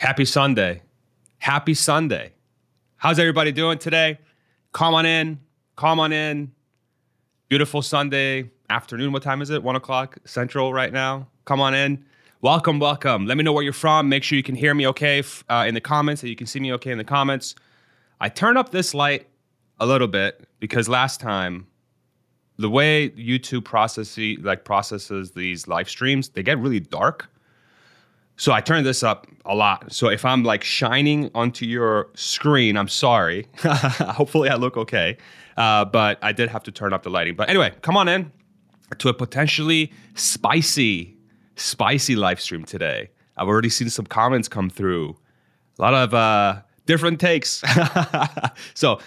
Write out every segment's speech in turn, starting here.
Happy Sunday. Happy Sunday. How's everybody doing today? Come on in. Come on in. Beautiful Sunday afternoon. What time is it? One o'clock central right now. Come on in. Welcome, welcome. Let me know where you're from. Make sure you can hear me okay uh, in the comments, that you can see me okay in the comments. I turn up this light a little bit because last time the way YouTube processes like processes these live streams, they get really dark. So I turn this up a lot. So if I'm like shining onto your screen, I'm sorry. Hopefully I look okay. Uh, but I did have to turn up the lighting. But anyway, come on in to a potentially spicy, spicy live stream today. I've already seen some comments come through. A lot of uh, different takes. so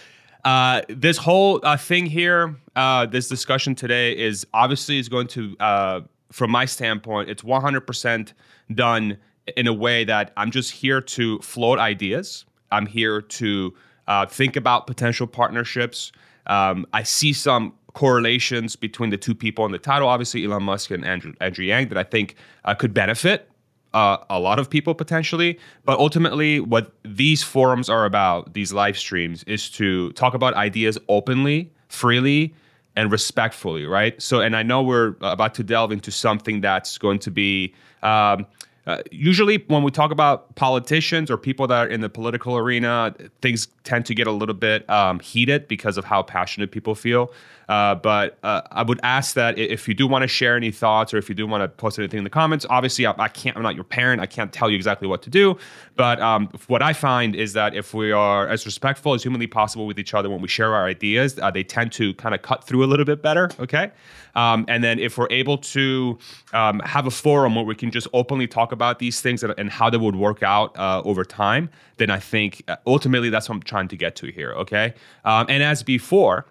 uh, this whole uh, thing here, uh, this discussion today is obviously is going to, uh, from my standpoint, it's 100% done in a way that I'm just here to float ideas. I'm here to uh, think about potential partnerships. Um, I see some correlations between the two people in the title, obviously Elon Musk and Andrew, Andrew Yang, that I think uh, could benefit uh, a lot of people potentially. But ultimately, what these forums are about, these live streams, is to talk about ideas openly, freely, and respectfully, right? So, and I know we're about to delve into something that's going to be. Um, uh, usually, when we talk about politicians or people that are in the political arena, things tend to get a little bit um, heated because of how passionate people feel. Uh, but uh, I would ask that if you do want to share any thoughts or if you do want to post anything in the comments, obviously I, I can't. I'm not your parent. I can't tell you exactly what to do. But um, what I find is that if we are as respectful as humanly possible with each other when we share our ideas, uh, they tend to kind of cut through a little bit better. Okay. Um, and then if we're able to um, have a forum where we can just openly talk about these things and, and how they would work out uh, over time, then I think uh, ultimately that's what I'm trying to get to here. Okay. Um, and as before,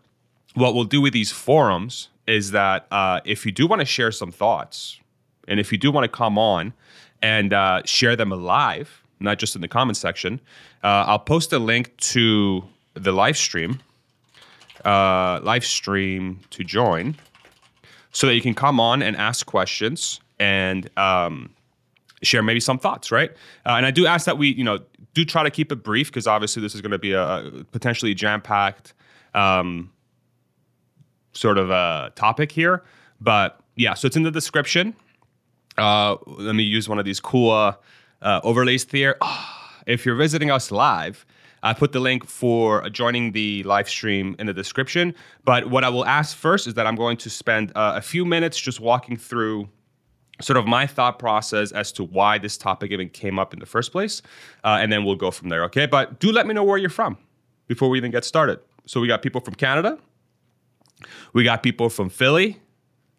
what we'll do with these forums is that uh, if you do want to share some thoughts, and if you do want to come on and uh, share them live, not just in the comment section, uh, I'll post a link to the live stream, uh, live stream to join, so that you can come on and ask questions and um, share maybe some thoughts, right? Uh, and I do ask that we, you know, do try to keep it brief because obviously this is going to be a, potentially jam-packed. Um, sort of a topic here. But yeah, so it's in the description. Uh, let me use one of these cool uh, uh, overlays here. Oh, if you're visiting us live, I put the link for joining the live stream in the description. But what I will ask first is that I'm going to spend uh, a few minutes just walking through sort of my thought process as to why this topic even came up in the first place. Uh, and then we'll go from there, okay? But do let me know where you're from before we even get started. So we got people from Canada, we got people from Philly,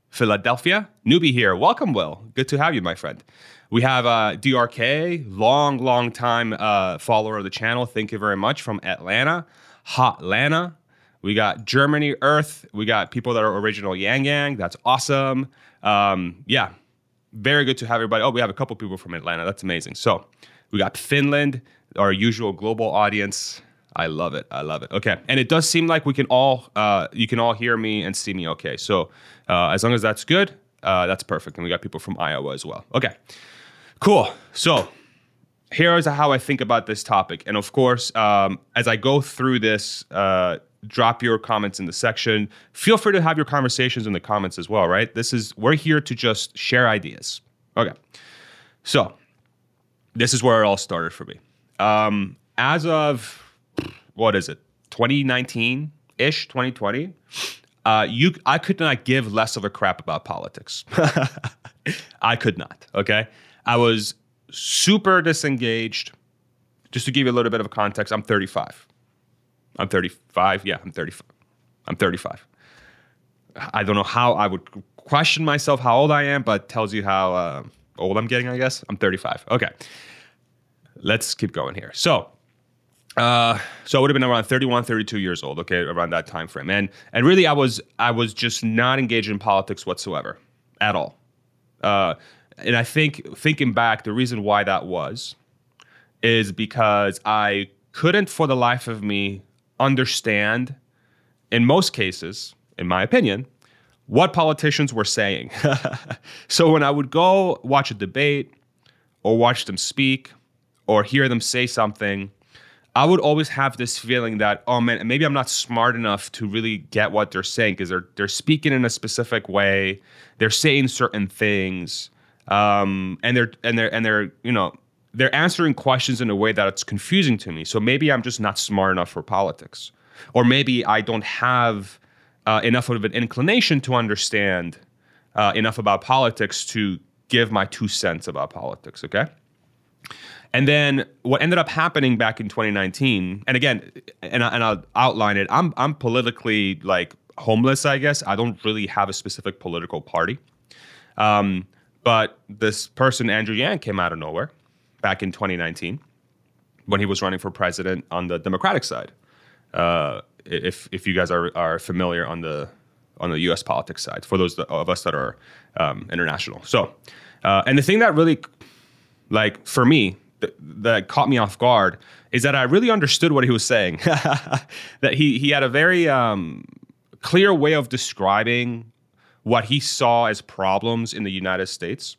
Philadelphia, newbie here. Welcome, Will. Good to have you, my friend. We have uh, DRK, long, long time uh, follower of the channel. Thank you very much from Atlanta, Hot Atlanta. We got Germany, Earth. We got people that are original Yang Yang. That's awesome. Um, yeah, very good to have everybody. Oh, we have a couple people from Atlanta. That's amazing. So we got Finland, our usual global audience. I love it. I love it. Okay, and it does seem like we can all, uh, you can all hear me and see me. Okay, so uh, as long as that's good, uh, that's perfect. And we got people from Iowa as well. Okay, cool. So here is how I think about this topic, and of course, um, as I go through this, uh, drop your comments in the section. Feel free to have your conversations in the comments as well. Right? This is we're here to just share ideas. Okay, so this is where it all started for me. Um, as of what is it 2019 ish 2020 uh, you i could not give less of a crap about politics. I could not okay? I was super disengaged. Just to give you a little bit of a context i'm 35 i'm 35 yeah i'm 35 i'm 35 i don't know how i would question myself how old i am but tells you how uh, old i'm getting i guess. I'm 35 okay. Let's keep going here. So uh, so I would have been around 31, 32 years old, okay, around that time frame. And and really I was I was just not engaged in politics whatsoever at all. Uh, and I think thinking back, the reason why that was is because I couldn't for the life of me understand in most cases, in my opinion, what politicians were saying. so when I would go watch a debate or watch them speak or hear them say something, I would always have this feeling that, oh man, maybe I'm not smart enough to really get what they're saying because they're they're speaking in a specific way, they're saying certain things, um, and they're and they're and they're you know they're answering questions in a way that it's confusing to me. So maybe I'm just not smart enough for politics, or maybe I don't have uh, enough of an inclination to understand uh, enough about politics to give my two cents about politics. Okay. And then what ended up happening back in 2019, and again, and, I, and I'll outline it. I'm I'm politically like homeless, I guess. I don't really have a specific political party. Um, but this person, Andrew Yang, came out of nowhere back in 2019 when he was running for president on the Democratic side. Uh, if if you guys are are familiar on the on the U.S. politics side, for those of us that are um, international. So, uh, and the thing that really, like for me, that caught me off guard is that I really understood what he was saying. that he he had a very um, clear way of describing what he saw as problems in the United States,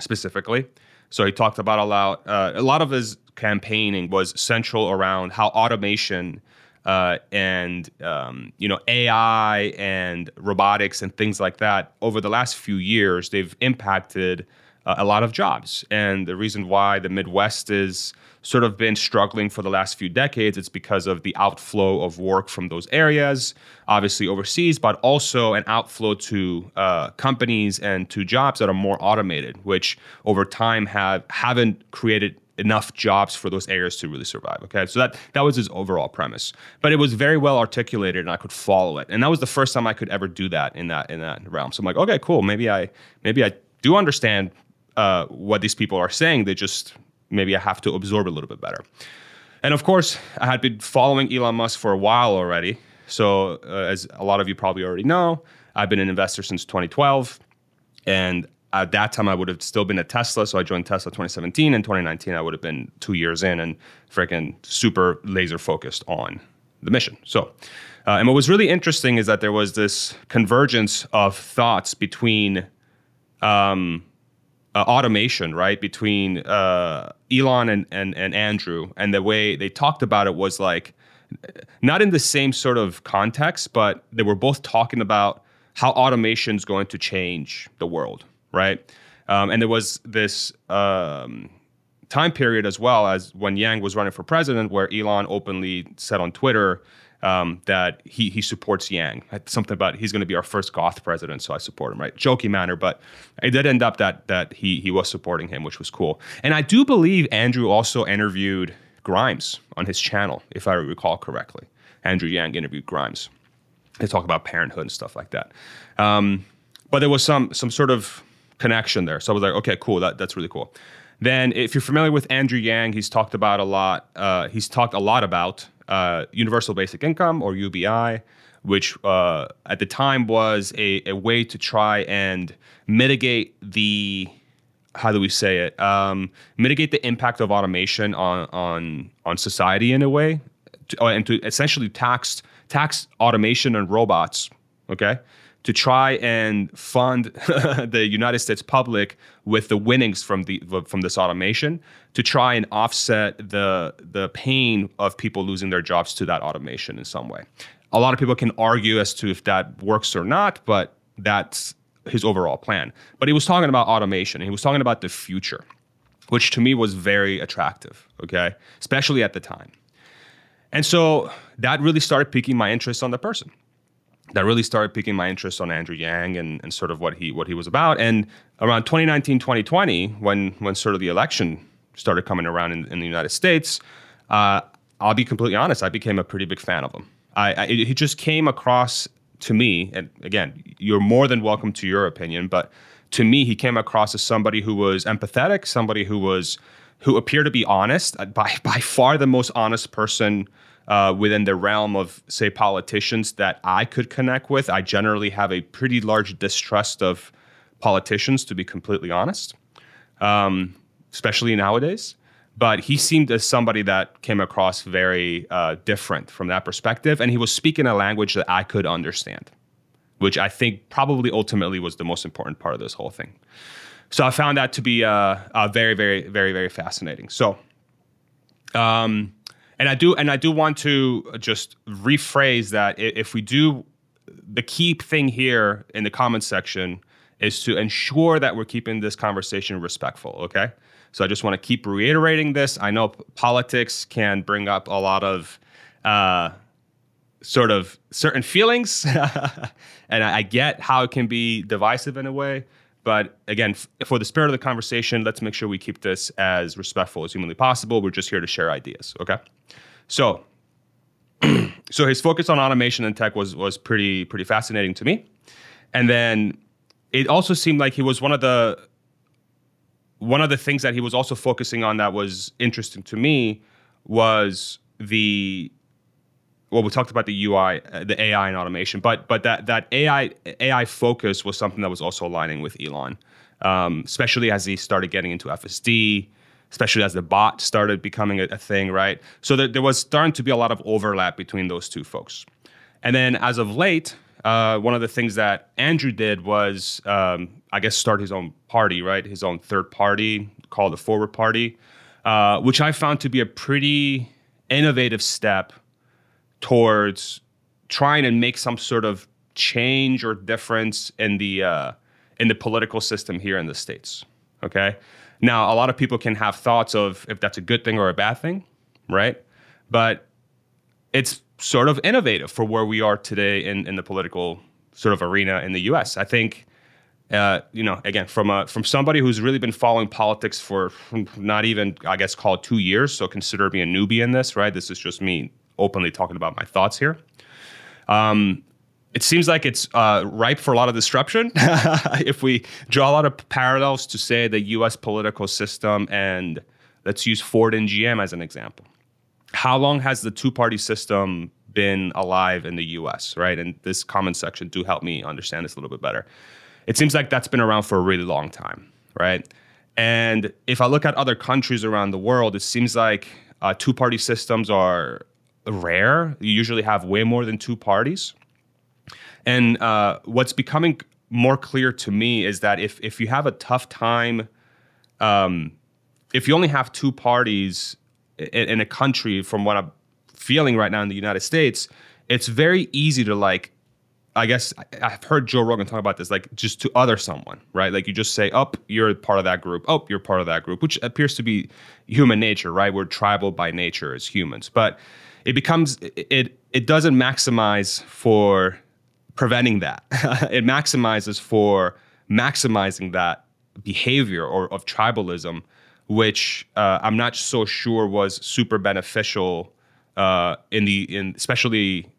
specifically. So he talked about a lot. Uh, a lot of his campaigning was central around how automation uh, and um, you know AI and robotics and things like that over the last few years they've impacted uh, a lot of jobs. And the reason why the Midwest is sort of been struggling for the last few decades, it's because of the outflow of work from those areas, obviously overseas, but also an outflow to uh, companies and to jobs that are more automated, which over time have haven't created enough jobs for those areas to really survive. Okay, so that that was his overall premise, but it was very well articulated, and I could follow it. And that was the first time I could ever do that in that in that realm. So I'm like, okay, cool. Maybe I maybe I do understand uh, what these people are saying. They just maybe I have to absorb a little bit better. And of course, I had been following Elon Musk for a while already. So, uh, as a lot of you probably already know, I've been an investor since 2012. And at that time, I would have still been at Tesla. So, I joined Tesla 2017. and 2019, I would have been two years in and freaking super laser focused on the mission. So, uh, and what was really interesting is that there was this convergence of thoughts between um, uh, automation, right, between uh, Elon and, and, and Andrew. And the way they talked about it was like, not in the same sort of context, but they were both talking about how automation is going to change the world, right? Um, and there was this um, time period as well as when Yang was running for president, where Elon openly said on Twitter um, that he he supports Yang. Something about he's going to be our first goth president, so I support him. Right, jokey manner, but it did end up that that he he was supporting him, which was cool. And I do believe Andrew also interviewed Grimes on his channel, if I recall correctly. Andrew Yang interviewed Grimes. They talk about parenthood and stuff like that. Um, but there was some some sort of connection there. So I was like, okay, cool. That, that's really cool. Then, if you're familiar with Andrew Yang, he's talked about a lot. Uh, he's talked a lot about uh, Universal Basic Income or UBI, which uh, at the time was a, a, way to try and mitigate the how do we say it um, mitigate the impact of automation on on on society in a way, to, uh, and to essentially tax tax automation and robots. Okay, to try and fund the United States public with the winnings from the from this automation to try and offset the the pain of people losing their jobs to that automation in some way. A lot of people can argue as to if that works or not, but that's his overall plan. But he was talking about automation. He was talking about the future, which to me was very attractive, okay? Especially at the time. And so that really started piquing my interest on the person that really started piquing my interest on Andrew Yang and, and sort of what he what he was about. And around 2019, 2020, when when sort of the election started coming around in, in the United States, uh, I'll be completely honest, I became a pretty big fan of him. I, I he just came across to me, and again, you're more than welcome to your opinion, but to me, he came across as somebody who was empathetic, somebody who was who appeared to be honest, by by far the most honest person uh, within the realm of, say, politicians that I could connect with. I generally have a pretty large distrust of politicians, to be completely honest, um, especially nowadays. But he seemed as somebody that came across very uh, different from that perspective. And he was speaking a language that I could understand, which I think probably ultimately was the most important part of this whole thing. So I found that to be uh, very, very, very, very fascinating. So Um, and I do, and I do want to just rephrase that if we do, the key thing here in the comments section is to ensure that we're keeping this conversation respectful. Okay, so I just want to keep reiterating this. I know politics can bring up a lot of uh, sort of certain feelings, and I, I get how it can be divisive in a way. But again, f- for the spirit of the conversation, let's make sure we keep this as respectful as humanly possible. We're just here to share ideas. Okay. So, so his focus on automation and tech was was pretty pretty fascinating to me, and then it also seemed like he was one of the one of the things that he was also focusing on that was interesting to me was the well we talked about the UI uh, the AI and automation but but that that AI AI focus was something that was also aligning with Elon um, especially as he started getting into FSD especially as the bot started becoming a, a thing, right? So there, there, was starting to be a lot of overlap between those two folks. And then as of late, uh, one of the things that Andrew did was, um, I guess, start his own party, right? His own third party called the Forward Party, uh, which I found to be a pretty innovative step towards trying to make some sort of change or difference in the uh, in the political system here in the states. Okay, now, a lot of people can have thoughts of if that's a good thing or a bad thing, right? But it's sort of innovative for where we are today in, in the political sort of arena in the US. I think, uh, you know, again, from a, from somebody who's really been following politics for not even, I guess, called two years, so consider me a newbie in this, right? This is just me openly talking about my thoughts here. Um, it seems like it's uh, ripe for a lot of disruption. if we draw a lot of parallels to, say, the US political system, and let's use Ford and GM as an example. How long has the two party system been alive in the US, right? And this comment section do help me understand this a little bit better. It seems like that's been around for a really long time, right? And if I look at other countries around the world, it seems like uh, two party systems are rare. You usually have way more than two parties and uh, what's becoming more clear to me is that if if you have a tough time, um, if you only have two parties in, in a country, from what I'm feeling right now in the United States, it's very easy to like I guess I've heard Joe Rogan talk about this, like just to other someone, right? Like you just say, "Oh, you're part of that group. Oh, you're part of that group," which appears to be human nature, right? We're tribal by nature as humans, but it becomes it it doesn't maximize for preventing that. it maximizes for maximizing that behavior or of tribalism, which uh, I'm not so sure was super beneficial uh, in the in especially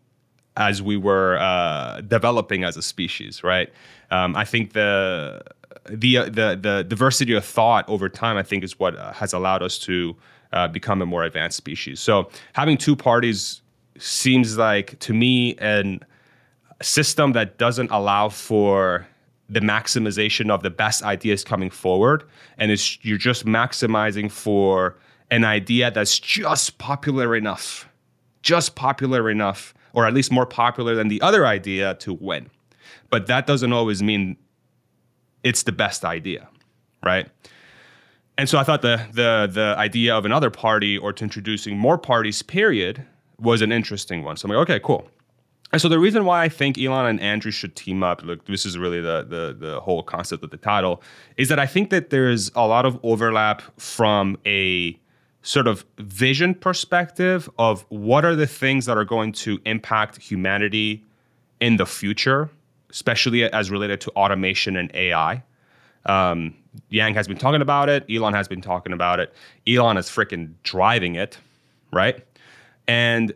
as we were uh, developing as a species, right? Um, I think the the the the diversity of thought over time, I think, is what uh, has allowed us to uh, become a more advanced species. So having two parties seems like to me an system that doesn't allow for the maximization of the best ideas coming forward. And it's you're just maximizing for an idea that's just popular enough just popular enough or at least more popular than the other idea to win. But that doesn't always mean it's the best idea right and so i thought the the the idea of another party or to introducing more parties period was an interesting one so i'm like okay cool and so the reason why I think Elon and Andrew should team up, look, this is really the, the the whole concept of the title, is that I think that there's a lot of overlap from a sort of vision perspective of what are the things that are going to impact humanity in the future, especially as related to automation and AI. Um, Yang has been talking about it. Elon has been talking about it. Elon is freaking driving it, right? And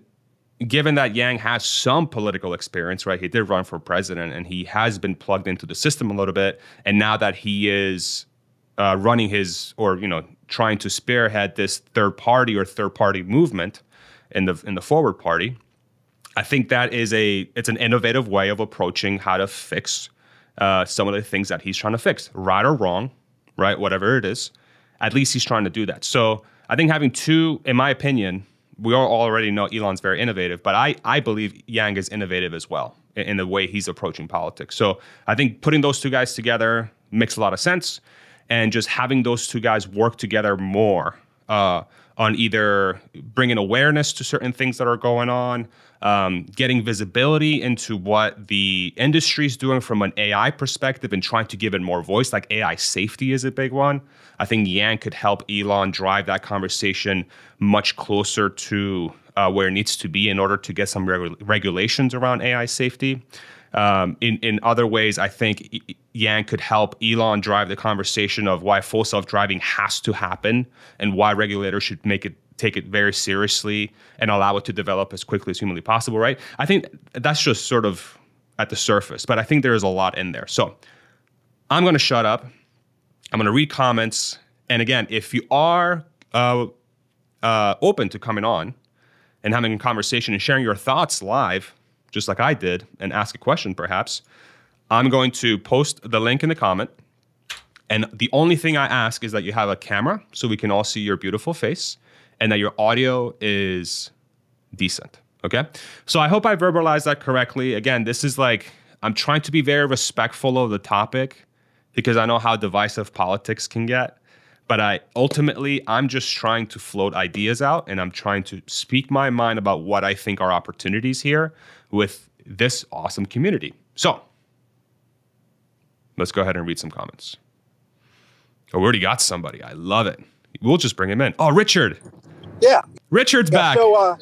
given that Yang has some political experience, right? He did run for president and he has been plugged into the system a little bit. And now that he is uh, running his, or, you know, trying to spearhead this third party or third party movement in the in the forward party, I think that is a it's an innovative way of approaching how to fix uh, some of the things that he's trying to fix, right or wrong, right, whatever it is. At least he's trying to do that. So I think having two, in my opinion, we all already know Elon's very innovative, but I, I believe Yang is innovative as well in, in, the way he's approaching politics. So I think putting those two guys together makes a lot of sense. And just having those two guys work together more uh, on either bringing awareness to certain things that are going on, um, getting visibility into what the industry is doing from an AI perspective and trying to give it more voice. Like AI safety is a big one. I think Yang could help Elon drive that conversation much closer to uh, where it needs to be in order to get some regu- regulations around AI safety. Um, in in other ways, I think Yang could help Elon drive the conversation of why full self driving has to happen and why regulators should make it take it very seriously and allow it to develop as quickly as humanly possible. Right? I think that's just sort of at the surface, but I think there is a lot in there. So I'm going to shut up. I'm going to read comments, and again, if you are uh, uh, open to coming on and having a conversation and sharing your thoughts live just like I did, and ask a question perhaps, I'm going to post the link in the comment. And the only thing I ask is that you have a camera so we can all see your beautiful face and that your audio is decent. Okay. So I hope I verbalized that correctly. Again, this is like, I'm trying to be very respectful of the topic because I know how divisive politics can get. But I ultimately, I'm just trying to float ideas out and I'm trying to speak my mind about what I think are opportunities here with this awesome community. So let's go ahead and read some comments. Oh, we already got somebody. I love it. We'll just bring him in. Oh, Richard. Yeah. Richard's yeah, back. So, uh,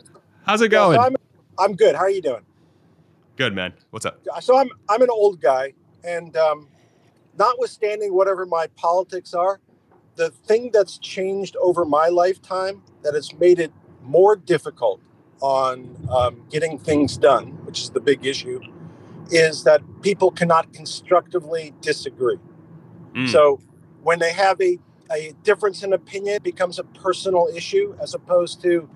How's it going? Yeah, so I'm, I'm good. How are you doing? Good, man. What's up? So I'm I'm an old guy, and um, notwithstanding whatever my politics are, the thing that's changed over my lifetime that has made it more difficult on um, getting things done, which is the big issue, is that people cannot constructively disagree. Mm. So when they have a, a difference in opinion, it becomes a personal issue as opposed to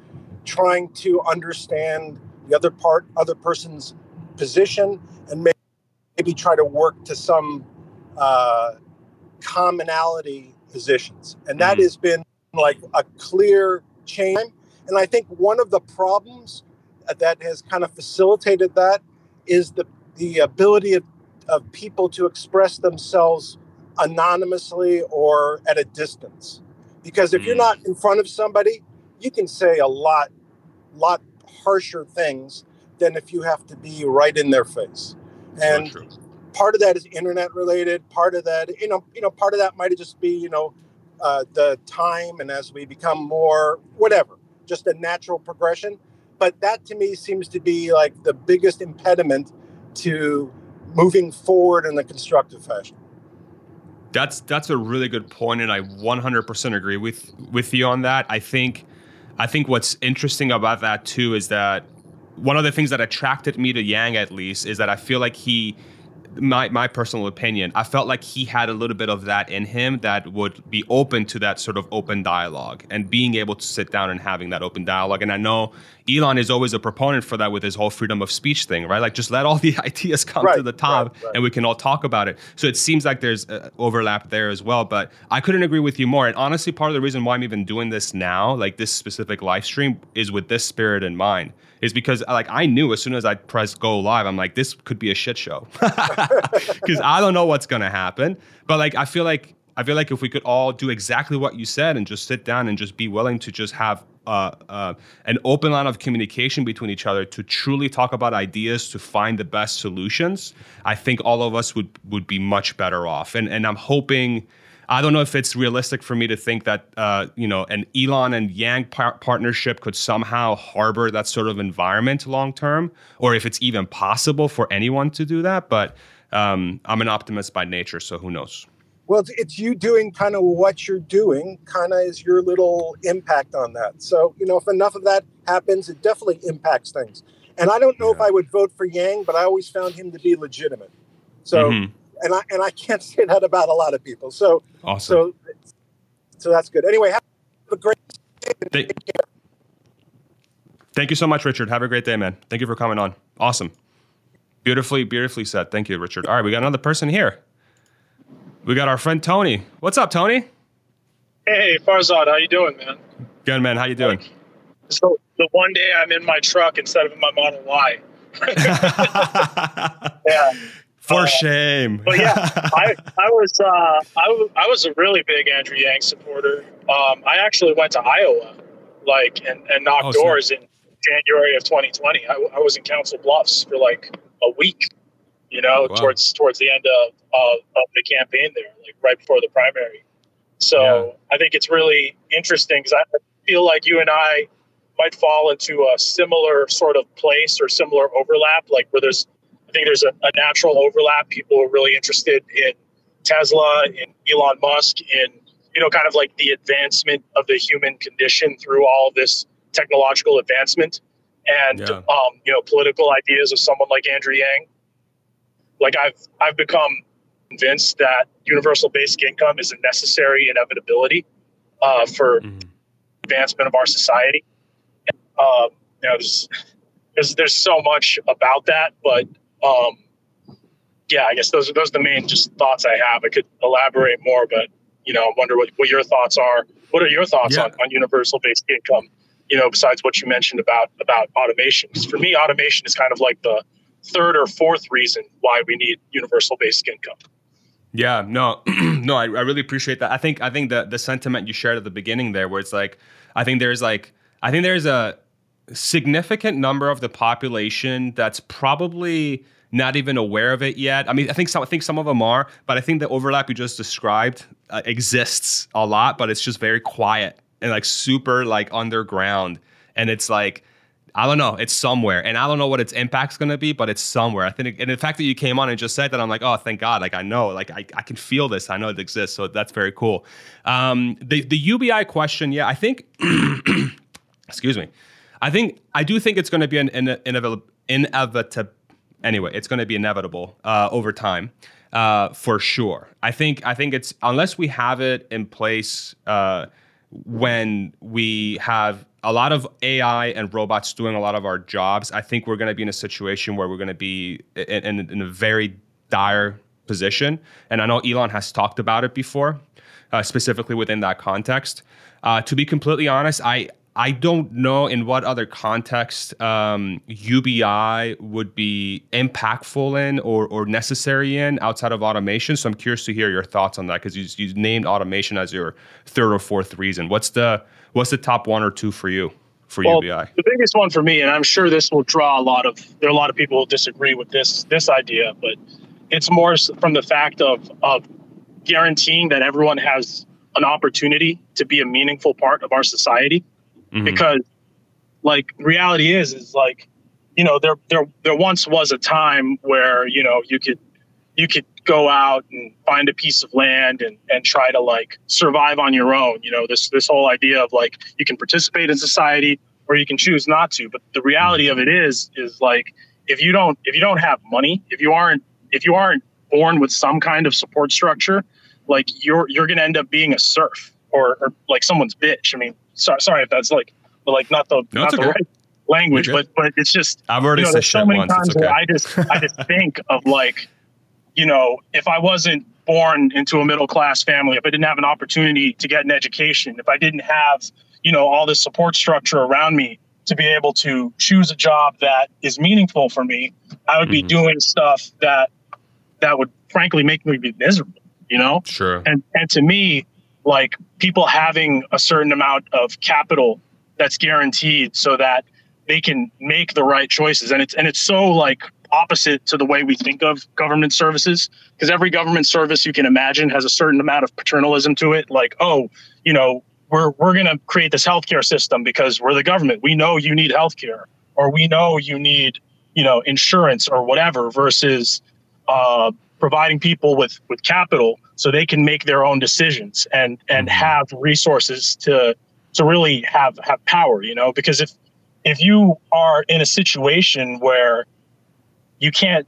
trying to understand the other part, other person's position, and maybe, maybe try to work to some uh, commonality positions. And that mm. has been like a clear change and I think one of the problems that has kind of facilitated that is the the ability of, of people to express themselves anonymously or at a distance. Because if you're not in front of somebody, you can say a lot, lot harsher things than if you have to be right in their face. And part of that is internet related. Part of that, you know, you know, part of that might just be, you know, uh, the time and as we become more whatever just a natural progression. But that to me seems to be like the biggest impediment to moving forward in the constructive fashion. That's that's a really good point, and I 100% agree with with you on that. I think I think what's interesting about that too is that one of the things that attracted me to Yang at least is that I feel like he my my personal opinion, I felt like he had a little bit of that in him that would be open to that sort of open dialogue and being able to sit down and having that open dialogue. And I know Elon is always a proponent for that with his whole freedom of speech thing, right? Like just let all the ideas come right, to the top right, right. and we can all talk about it. So it seems like there's uh, overlap there as well. But I couldn't agree with you more. And honestly, part of the reason why I'm even doing this now, like this specific live stream, is with this spirit in mind is because like I knew as soon as I pressed go live, I'm like, this could be a shit show. Because I don't know what's gonna happen. But like I feel like I feel like if we could all do exactly what you said and just sit down and just be willing to just have uh, uh, an open line of communication between each other to truly talk about ideas to find the best solutions, I think all of us would would be much better off. And and I'm hoping I don't know if it's realistic for me to think that uh, you know an Elon and Yang par- partnership could somehow harbor that sort of environment long term, or if it's even possible for anyone to do that. But um, I'm an optimist by nature, so who knows? Well, it's, it's you doing kind of what you're doing, kind of is your little impact on that. So you know, if enough of that happens, it definitely impacts things. And I don't know yeah. if I would vote for Yang, but I always found him to be legitimate. So. Mm-hmm and I and I can't say that about a lot of people. So awesome. So so that's good. Anyway, have a great day. Thank, thank you so much, Richard. Have a great day, man. Thank you for coming on. Awesome. Beautifully, beautifully said. Thank you, Richard. All right, we got another person here. We got our friend Tony. What's up, Tony? Hey, Farzad, how you doing, man? Good, man. How you doing? So the one day I'm in my truck instead of in my Model Y. yeah. For uh, shame. but yeah, I, I was uh, I, w- I was a really big Andrew Yang supporter. Um, I actually went to Iowa like and, and knock Oh, doors in January of 2020. I, I was in Council Bluffs for like a week, you know, Wow. towards towards the end of, of of the campaign there, like right before the primary. So I think it's really interesting because I feel like you and I might fall into a similar sort of place or similar overlap, like where there's, I think there's a, a natural overlap. People are really interested in Tesla, in Elon Musk, in, you know, kind of like the advancement of the human condition through all this technological advancement and, Yeah. um, you know, political ideas of someone like Andrew Yang. Like I've, I've become convinced that universal basic income is a necessary inevitability uh, for Mhm. advancement of our society. Um, you know, there's, there's there's so much about that, but um, yeah, I guess those are those are the main just thoughts I have. I could elaborate more, but you know, I wonder what, what your thoughts are. What are your thoughts Yeah. on, on universal basic income? You know, besides what you mentioned about about automation, for me, automation is kind of like the third or fourth reason why we need universal basic income. Yeah, no, no, I, I really appreciate that. I think I think the the sentiment you shared at the beginning there, where it's like, I think there's like, I think there's a significant number of the population that's probably not even aware of it yet. I mean, I think some, I think some of them are, but I think the overlap you just described uh, exists a lot, but it's just very quiet and like super like underground, and it's like. I don't know. It's somewhere, and I don't know what its impact's going to be, but it's somewhere. I think, and the fact that you came on and just said that, I'm like, oh, thank God. Like I know, like I, I can feel this. I know it exists, so that's very cool. Um, the the UBI question, yeah, I think. excuse me. I think I do think it's going to be an, inevitable. Anyway, it's going to be inevitable uh, over time, uh, for sure. I think I think it's unless we have it in place uh, when we have a lot of AI and robots doing a lot of our jobs. I think we're going to be in a situation where we're going to be in, in, in a very dire position. And I know Elon has talked about it before, uh, specifically within that context. Uh, to be completely honest, I I don't know in what other context um, UBI would be impactful in or, or necessary in outside of automation. So I'm curious to hear your thoughts on that because you, you named automation as your third or fourth reason. What's the what's the top one or two for you for Well, UBI? The biggest one for me, and I'm sure this will draw a lot of there are a lot of people who disagree with this this idea, but it's more from the fact of of guaranteeing that everyone has an opportunity to be a meaningful part of our society. Mhm. Because, like, reality is is like, you know, there there there once was a time where you know you could you could go out and find a piece of land and and try to like survive on your own. You know, this this whole idea of like you can participate in society or you can choose not to. But the reality of it is is like if you don't if you don't have money, if you aren't if you aren't born with some kind of support structure, like you're you're gonna end up being a serf or, or like someone's bitch. I mean, sorry sorry if that's like like not the No, not the okay. right language, but but it's just I've already you know, said there's so many once. times okay. I just I just think of like, you know, if I wasn't born into a middle class family, if I didn't have an opportunity to get an education, if I didn't have, you know, all this support structure around me to be able to choose a job that is meaningful for me, I would be Mhm. doing stuff that that would frankly make me be miserable, you know? Sure. and and to me like people having a certain amount of capital that's guaranteed so that they can make the right choices. And it's and it's so like opposite to the way we think of government services because every government service you can imagine has a certain amount of paternalism to it. Like oh you know we're we're going to create this healthcare system because we're the government. We know you need healthcare or we know you need you know insurance or whatever versus uh, providing people with with capital so they can make their own decisions and and Mhm. have resources to to really have have power you know because if if you are in a situation where you can't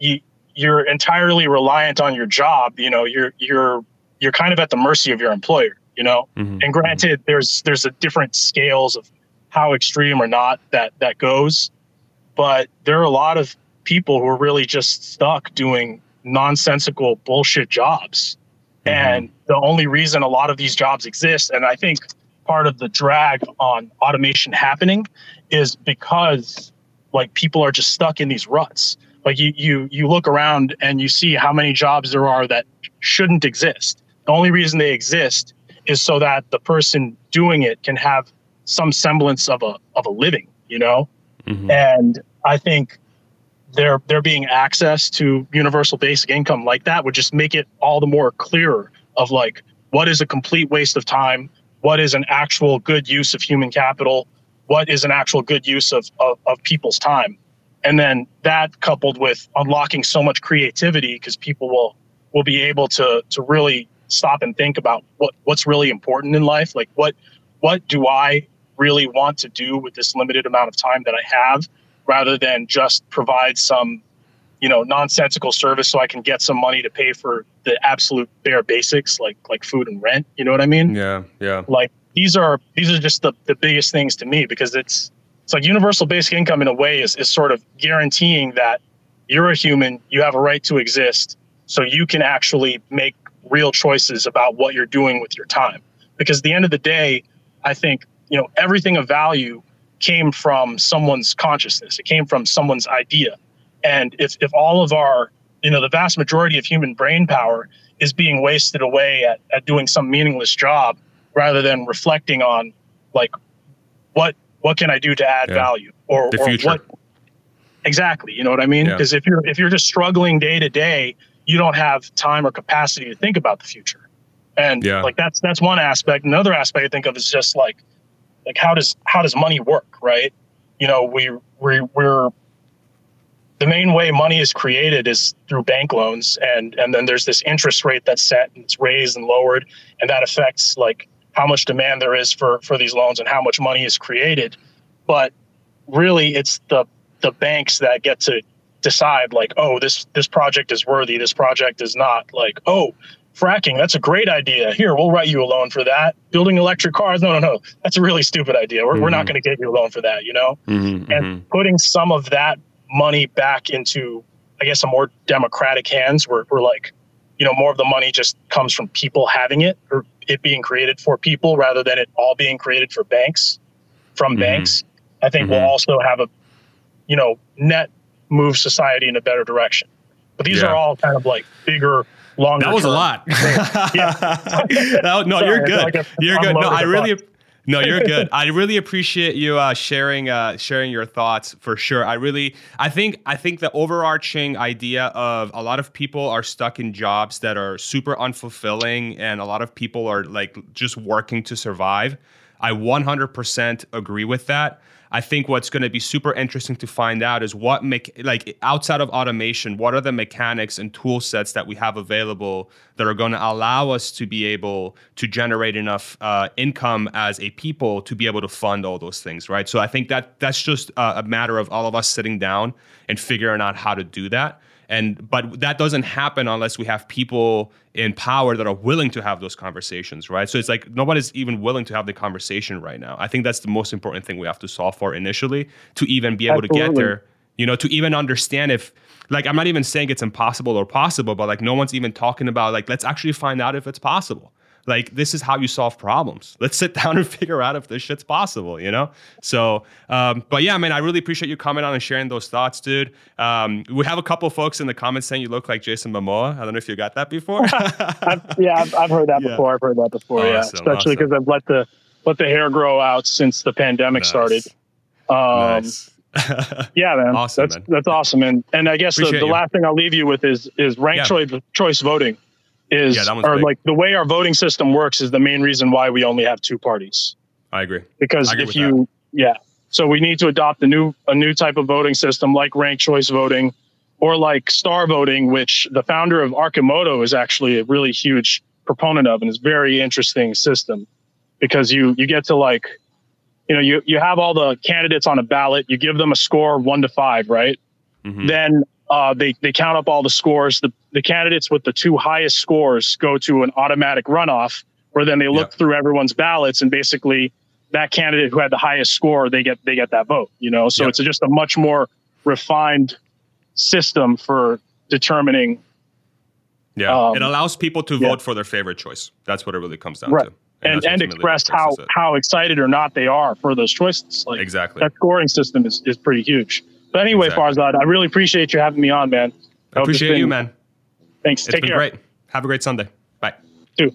you you're entirely reliant on your job you know you're you're you're kind of at the mercy of your employer you know Mhm. and granted there's there's a different scales of how extreme or not that that goes but there are a lot of people who are really just stuck doing nonsensical bullshit jobs Mhm. and the only reason a lot of these jobs exist and i think part of the drag on automation happening is because like people are just stuck in these ruts like you you you look around and you see how many jobs there are that shouldn't exist the only reason they exist is so that the person doing it can have some semblance of a of a living, you know. Mhm. And I think there there being access to universal basic income like that would just make it all the more clearer of like what is a complete waste of time, what is an actual good use of human capital, what is an actual good use of of, of people's time, and then that coupled with unlocking so much creativity because people will will be able to to really stop and think about what what's really important in life, like what what do I really want to do with this limited amount of time that I have rather than just provide some you know nonsensical service so I can get some money to pay for the absolute bare basics like like food and rent you know what I mean Yeah, yeah. like these are these are just the, the biggest things to me because it's it's like universal basic income in a way is, is sort of guaranteeing that you're a human you have a right to exist so you can actually make real choices about what you're doing with your time because at the end of the day i think you know everything of value came from someone's consciousness it came from someone's idea and if, if all of our you know the vast majority of human brain power is being wasted away at, at doing some meaningless job rather than reflecting on like what what can i do to add Yeah. value or, The or future. what exactly you know what i mean Yeah. because if you're if you're just struggling day to day you don't have time or capacity to think about the future and Yeah. like that's that's one aspect another aspect i think of is just like like how does how does money work right? You know we we we're the main way money is created is through bank loans and and then there's this interest rate that's set and it's raised and lowered and that affects like how much demand there is for for these loans and how much money is created. But really it's the the banks that get to decide like oh this this project is worthy this project is not. Like oh fracking that's a great idea. Here we'll write you a loan for that. Building electric cars no no no. That's a really stupid idea. We're, we're not going to get you a loan for that you know? Mhm, mhm. and putting some of that money back into i guess a more democratic hands where, we're like you know more of the money just comes from people having it or it being created for people rather than it all being created for banks from Mhm. banks i think we'll also have a you know net move society in a better direction. But these Yeah. are all kind of like bigger longer That was a lot. No, no, Sorry, you're good. like you're good. No, I really, no, you're good. I really appreciate you uh, sharing, uh, sharing your thoughts for sure. I really, I think, I think the overarching idea of a lot of people are stuck in jobs that are super unfulfilling, and a lot of people are like just working to survive. I 100% agree with that. I think what's going to be super interesting to find out is what make like outside of automation, what are the mechanics and tool sets that we have available that are going to allow us to be able to generate enough uh, income as a people to be able to fund all those things, right? So I think that that's just a matter of all of us sitting down and figuring out how to do that. And but that doesn't happen unless we have people in power that are willing to have those conversations, right? So it's like nobody's even willing to have the conversation right now. I think that's the most important thing we have to solve for initially to even be able to get there. You know, to even understand if like I'm not even saying it's impossible or possible, but like no one's even talking about like let's actually find out if it's possible. Like this is how you solve problems. Let's sit down and figure out if this shit's possible, you know? So, um, but yeah, man, I really appreciate you coming on and sharing those thoughts, dude. Um, we have a couple folks in the comments saying you look like Jason Momoa. I don't know if you got that before. I've, yeah, I've, I've heard that Yeah. before. I've heard that before. yeah, Awesome, especially awesome. because I've let the let the hair grow out since the pandemic Nice. started. Um, nice. Yeah, man. Awesome, that's man. that's awesome. And and I guess the, the last thing I'll leave you with is is ranked Yeah. choice choice voting is Yeah, that one's or big. like the way our voting system works is the main reason why we only have two parties. I agree. Because I agree if you yeah, so we need to adopt a new a new type of voting system like ranked choice voting or like star voting, which the founder of Arcimoto is actually a really huge proponent of and is very interesting system because you you get to like you know you you have all the candidates on a ballot you give them a score one to five right Mhm. then uh, they they count up all the scores the the candidates with the two highest scores go to an automatic runoff where then they look Yeah. through everyone's ballots and basically that candidate who had the highest score they get they get that vote you know so Yep. it's just a much more refined system for determining Yeah, Um, it allows people to yeah. vote for their favorite choice. That's what it really comes down Right. to, and, that's and express how it. how excited or not they are for those choices like exactly. that scoring system is, is pretty huge. But anyway, Exactly. Farzad, I really appreciate you having me on, man. I Appreciate you, man. Thanks. It's Take been care. great. Have a great Sunday. Bye. Too.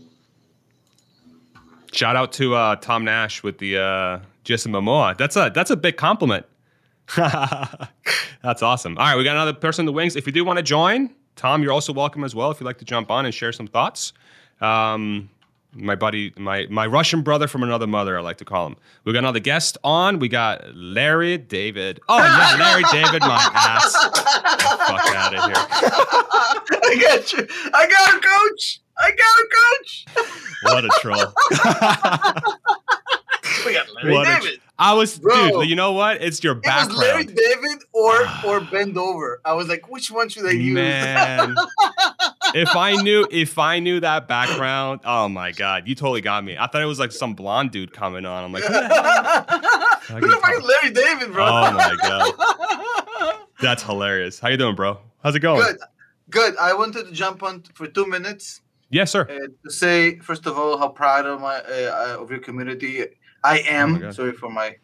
Shout out to uh, Tom Nash with the uh, Jason Momoa. That's a that's a big compliment. that's awesome. All right, we got another person in the wings. If you do want to join, Tom, you're also welcome as well. If you'd like to jump on and share some thoughts. Um, my buddy, my my Russian brother from another mother, I like to call him. We got another guest on. We got Larry David. Oh yeah, Larry David, my ass. Get the fuck out of here. I got you. I got a coach. I got a coach. What a troll. We got Larry What David. I was, Bro. dude. You know what? It's your background. It was Larry David or or bend over. I was like, which one should I use? man. if I knew, if I knew that background, oh my god, you totally got me. I thought it was like some blonde dude coming on. I'm like, who? The fuck is Larry David, bro? Oh my god, that's hilarious. How you doing, bro? How's it going? Good. Good. I wanted to jump on for two minutes Yes, sir. uh, to say, first of all, how proud of my uh, of your community I Oh am. God. Sorry for my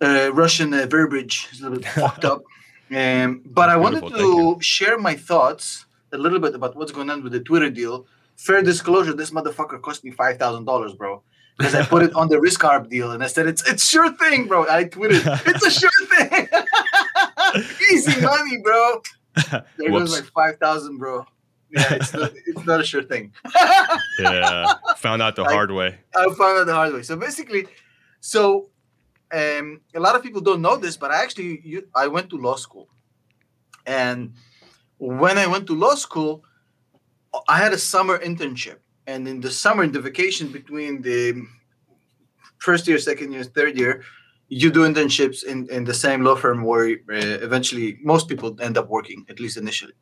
uh, Russian uh, verbiage; it's a little bit fucked up. Um, but I wanted to share my thoughts a little bit about what's going on with the Twitter deal. Fair disclosure: this motherfucker cost me five thousand dollars, bro. Because I put it on the risk arb deal, and I said it's it's sure thing, bro. I tweeted it's a sure thing, easy money, bro. There goes like five thousand, bro. Yeah, it's not, it's not a sure thing. Yeah, found out the Like- hard way. I found out the hard way. So basically, so um, a lot of people don't know this, but I actually you, I went to law school, and when I went to law school, I had a summer internship, and in the summer, in the vacation between the first year, second year, third year, you do internships in, in the same law firm where uh, eventually most people end up working, at least initially.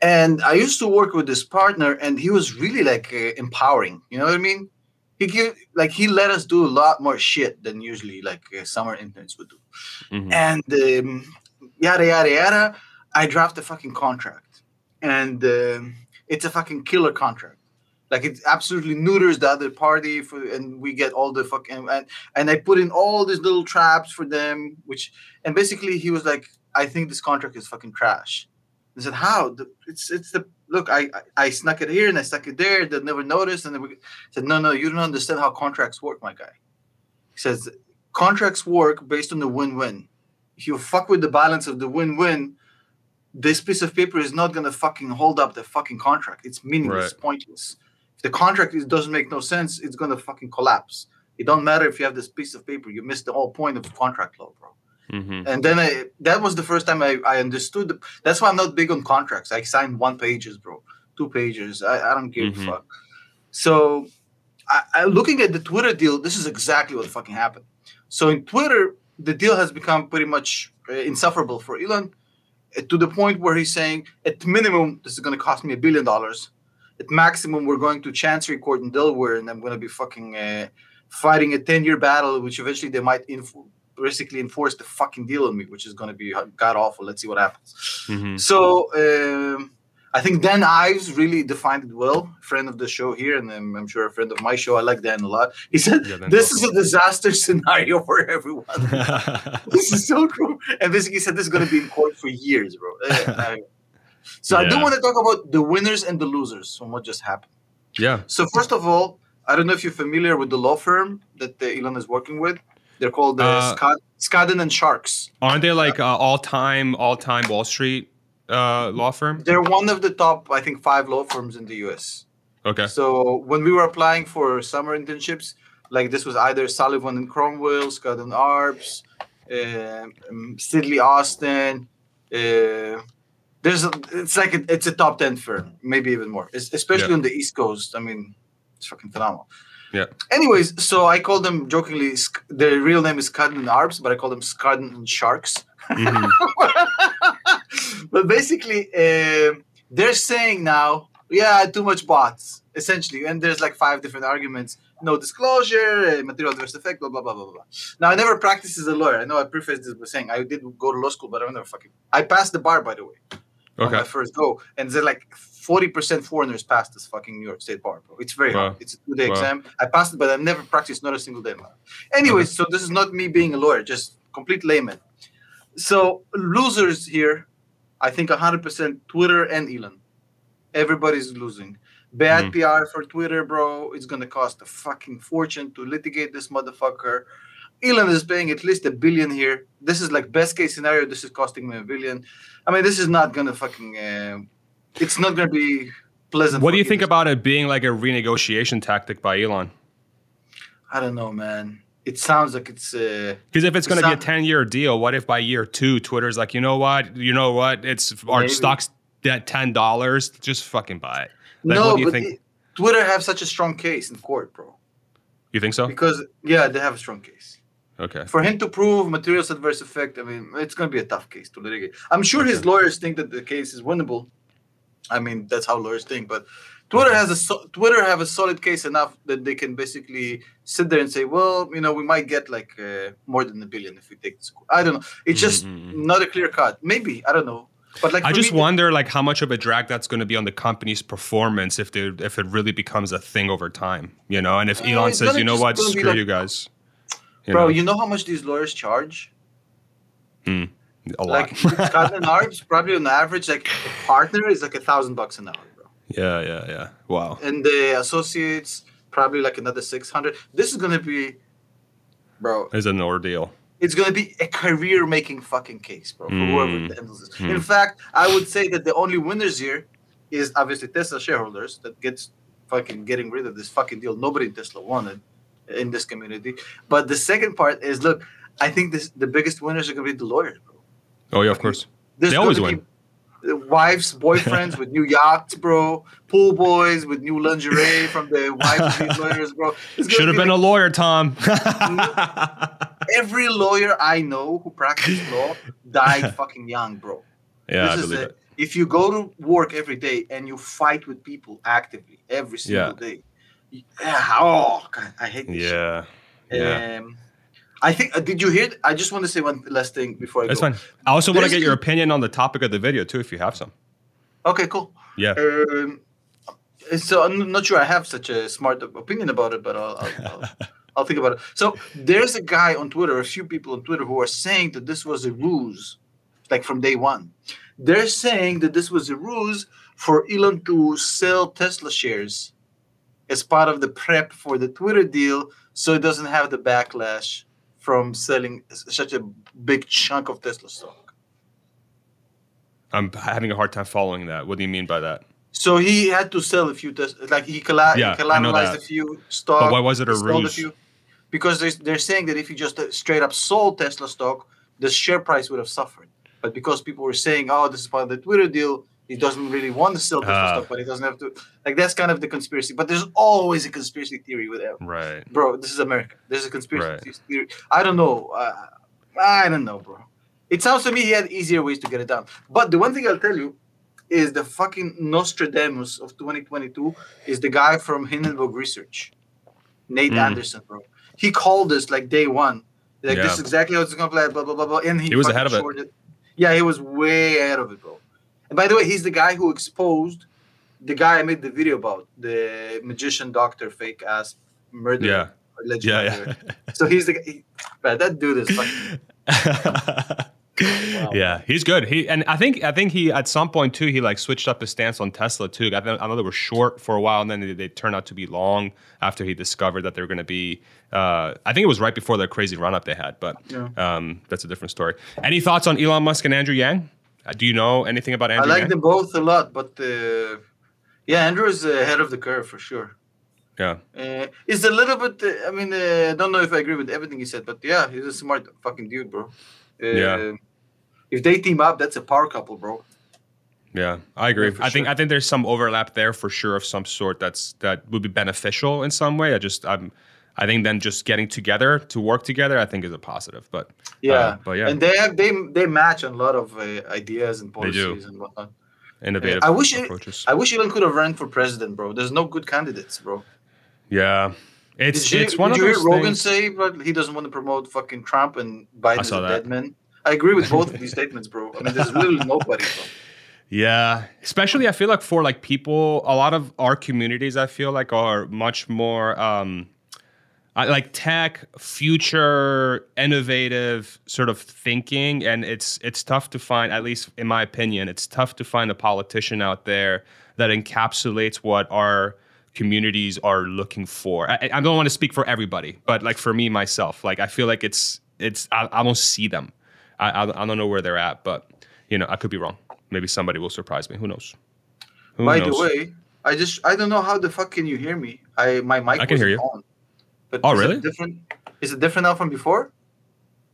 And I used to work with this partner, and he was really like uh, empowering. You know what I mean? He give, like he let us do a lot more shit than usually like uh, summer interns would do. Mhm. And um, yada yada yada. I draft a fucking contract, and um, it's a fucking killer contract. Like it absolutely neuters the other party for, and we get all the fucking and and I put in all these little traps for them, which and basically he was like, I think this contract is fucking trash. I said, how? The, it's it's the look. I, I I snuck it here and I stuck it there. They never noticed, and then we said, no, no, you don't understand how contracts work, my guy. He says contracts work based on the win-win. If you fuck with the balance of the win-win, this piece of paper is not gonna fucking hold up the fucking contract. It's meaningless, Right. pointless. The contract is, doesn't make no sense, it's gonna fucking collapse. It don't matter if you have this piece of paper. You missed the whole point of contract law, bro. Mhm. And then I, that was the first time I, I understood. The, that's why I'm not big on contracts. I signed one pages, bro, two pages. I, I don't give Mhm. a fuck. So, I, I, looking at the Twitter deal, this is exactly what fucking happened. So in Twitter, the deal has become pretty much uh, insufferable for Elon, uh, to the point where he's saying, at minimum, this is going to cost me a billion dollars. At maximum, we're going to Chancery Court in Delaware, and I'm going to be fucking uh, fighting a 10 year battle, which eventually they might inf- basically enforce the fucking deal on me, which is going to be god awful. Let's see what happens. Mhm. So um, I think Dan Ives really defined it well. Friend of the show here, and I'm, I'm sure a friend of my show. I like Dan a lot. He said, Yeah, "This awesome. is a disaster scenario for everyone." this is so true. And basically said this is going to be in court for years, bro. So I do want to talk about the winners and the losers from what just happened. yeah. So first of all, I don't know if you're familiar with the law firm that uh, Elon is working with. They're called uh, Uh, Scott, Skadden and Sharks. Aren't they like uh, all time, all time Wall Street uh, law firm? They're one of the top, I think, five law firms in the U.S. Okay. So when we were applying for summer internships, like this was either Sullivan and Cromwell, Skadden Arps, uh, um, Sidley Austin. Uh, there's a, it's like a, it's a top ten firm, maybe even more, es- especially Yeah. on the East Coast. I mean, it's fucking phenomenal. Yeah. Anyways, so I call them jokingly. Their real name is Skadden and Arps, but I call them and Sharks. Mhm. but basically, um they're saying now, yeah, too much bots, essentially. And there's like five different arguments no disclosure, uh, material adverse effect, blah, blah, blah, blah, blah. Now, I never practiced as a lawyer. I know I prefaced this by saying I did go to law school, but I never fucking. I passed the bar, by the way, Okay. my first go. And they're like 40% foreigners passed this fucking New York State bar, bro. It's very Wow. hard. It's a two day Wow. exam. I passed it, but I never practiced not a single day in my life. Anyways, so this is not me being a lawyer, just complete layman. So losers here, I think 100% Twitter and Elon. Everybody's losing. Bad Mhm. PR for Twitter, bro. It's gonna cost a fucking fortune to litigate this motherfucker. Elon is paying at least a billion here. This is like best case scenario. This is costing me a billion. I mean, this is not gonna fucking. Uh, it's not gonna be pleasant. What do you think about it being like a renegotiation tactic by Elon? I don't know, man. It sounds like it's. Uh, Because if it's going to be a 10 year deal, what if by year two, Twitter's like, you know what? You know what? It's our Maybe. stock's at $10. Just fucking buy it. Like, no, what do you but think? it- Twitter have such a strong case in court, bro. you think so? Because yeah, they have a strong case. Okay. For him to prove materials adverse effect, I mean, it's going to be a tough case to litigate. I'm sure his lawyers think that the case is winnable. I mean, that's how lawyers think. But Twitter has a so- Twitter have a solid case enough that they can basically sit there and say, well, you know, we might get like uh, more than a billion if we take this. I don't know. It's just Mhm. not a clear cut. Maybe I don't know. But like I just me, wonder like how much of a drag that's going to be on the company's performance if they if it really becomes a thing over time, you know. And if Uh, Elon says, you know what, screw like- you guys, you bro, know, you know how much these lawyers charge? a lot. Like Scotland Yard's probably on average, like a partner is like a thousand bucks an hour, bro. yeah, yeah, yeah. Wow. and the associates probably like another 600 this is gonna be bro It's an ordeal. it's gonna be a career making fucking case bro for Mm. whoever handles this Mm. in fact i would say that the only winners here is obviously tesla shareholders that gets fucking getting rid of this fucking deal nobody in tesla wanted in this community but the second part is look i think this the biggest winners are gonna be the lawyers bro Oh yeah, of course. There's They always win. Wives, boyfriends with new yachts, bro. Pool boys with new lingerie from the wives of these lawyers, bro. Should have be been a lawyer, Tom. every lawyer I know who practiced law died fucking young, bro. yeah, I This is believe it. it. If you go to work every day and you fight with people actively every single Yeah. day, yeah, oh, God, I hate this. shit. Yeah. Yeah. Um, I think. Uh, did you hear? th- I just want to say one last thing before I That's go. fine. I also want to get your the- opinion on the topic of the video too, if you have some. Okay, cool. Yeah. Um, so I'm not sure I have such a smart opinion about it, but I'll, I'll, I'll, I'll think about it. So there's a guy on Twitter, a few people on Twitter who are saying that this was a ruse, like from day one. They're saying that this was a ruse for Elon to sell Tesla shares as part of the prep for the Twitter deal, so it doesn't have the backlash from selling such a big chunk of Tesla stock. I'm having a hard time following that. What do you mean by that? So he had to sell a few tes- like he, colla- Yeah, he collateralized a few stock. But why was it a ruse? few- because they're, they're saying that if he just uh, straight up sold Tesla stock, the share price would have suffered. But because people were saying, "Oh, this is part of the Twitter deal," he doesn't really want to sell Tesla Ah. stock, but he doesn't have to. Like that's kind of the conspiracy. But there's always a conspiracy theory with it, Right. bro. This is America. There's a conspiracy Right. theory. I don't know. Uh, I don't know, bro. It sounds to me he had easier ways to get it done. But the one thing I'll tell you is the fucking Nostradamus of 2022 is the guy from Hindenburg Research, Nate Mm. Anderson, bro. He called us like day one, like this is exactly how it's gonna play, blah blah blah blah, and he, He was ahead of it. shorted- Yeah, he was way ahead of it, bro. And by the way, he's the guy who exposed the guy I made the video about, the magician doctor, fake ass murderer. Yeah. Yeah, murderer. So he's the guy. He, man, that dude is fucking. Yeah, he's good. He and I think I think he at some point too he like switched up his stance on Tesla too. I, think, I know they were short for a while and then they, they turned out to be long after he discovered that they were going to be. Uh, I think it was right before the crazy run up they had, but Yeah. um, that's a different story. Any thoughts on Elon Musk and Andrew Yang? Uh, do you know anything about Andrew? I like them both a lot, but uh, yeah, Andrew is ahead of the curve for sure. Yeah, Uh, it's a little bit. Uh, I mean, uh, I don't know if I agree with everything he said, but yeah, he's a smart fucking dude, bro. Uh, Yeah. If they team up, that's a power couple, bro. yeah, I agree. for I think sure. I think there's some overlap there for sure of some sort. That's that would be beneficial in some way. I just I'm. I think then just getting together to work together, I think is a positive. But Yeah, Uh, but yeah. and they have they they match on a lot of uh, ideas and policies and whatnot. innovative I wish it- approaches. I wish Elon could have run for president, bro. There's no good candidates, bro. Yeah, it's Did you, it's one did of you those hear Rogan things. say, but he doesn't want to promote fucking Trump and Biden saw a that. dead man? I agree with both of these statements, bro. I mean, there's literally nobody, bro. Yeah, especially I feel like for like people, a lot of our communities, I feel like are much more um, I, like tech, future, innovative sort of thinking, and it's it's tough to find. At least in my opinion, it's tough to find a politician out there that encapsulates what our communities are looking for. I, I don't want to speak for everybody, but like for me myself, like I feel like it's it's I, I don't see them. I, I I don't know where they're at, but you know I could be wrong. Maybe somebody will surprise me. Who knows? Who By knows? the way, I just I don't know how the fuck can you hear me? I my mic I can hear you. On. But Oh, is it really? different? Is it different now from before?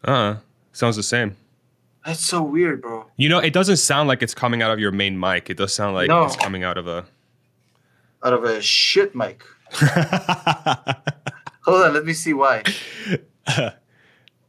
uh, sounds the same. That's so weird, bro. You know, it doesn't sound like it's coming out of your main mic. It does sound like No. it's coming out of a. Out of a shit mic. Hold on, let me see why.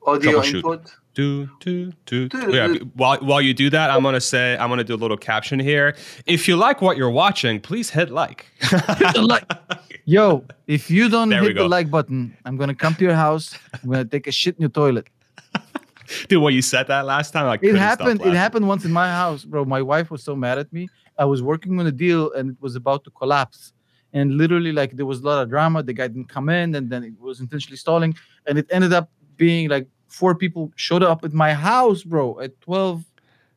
Audio input. Do, do, do, Do, oh, Yeah, while, while you do that, I'm gonna say I'm gonna do a little caption here. If you like what you're watching, please hit like. Yo, if you don't There hit the like button, I'm gonna come to your house. I'm gonna take a shit in your toilet. Dude, when you said that last time, I It couldn't stop happened. It happened once in my house, bro. My wife was so mad at me. I was working on a deal and it was about to collapse. And literally, like there was a lot of drama. The guy didn't come in, and then it was intentionally stalling. And it ended up being like four people showed up at my house, bro, at twelve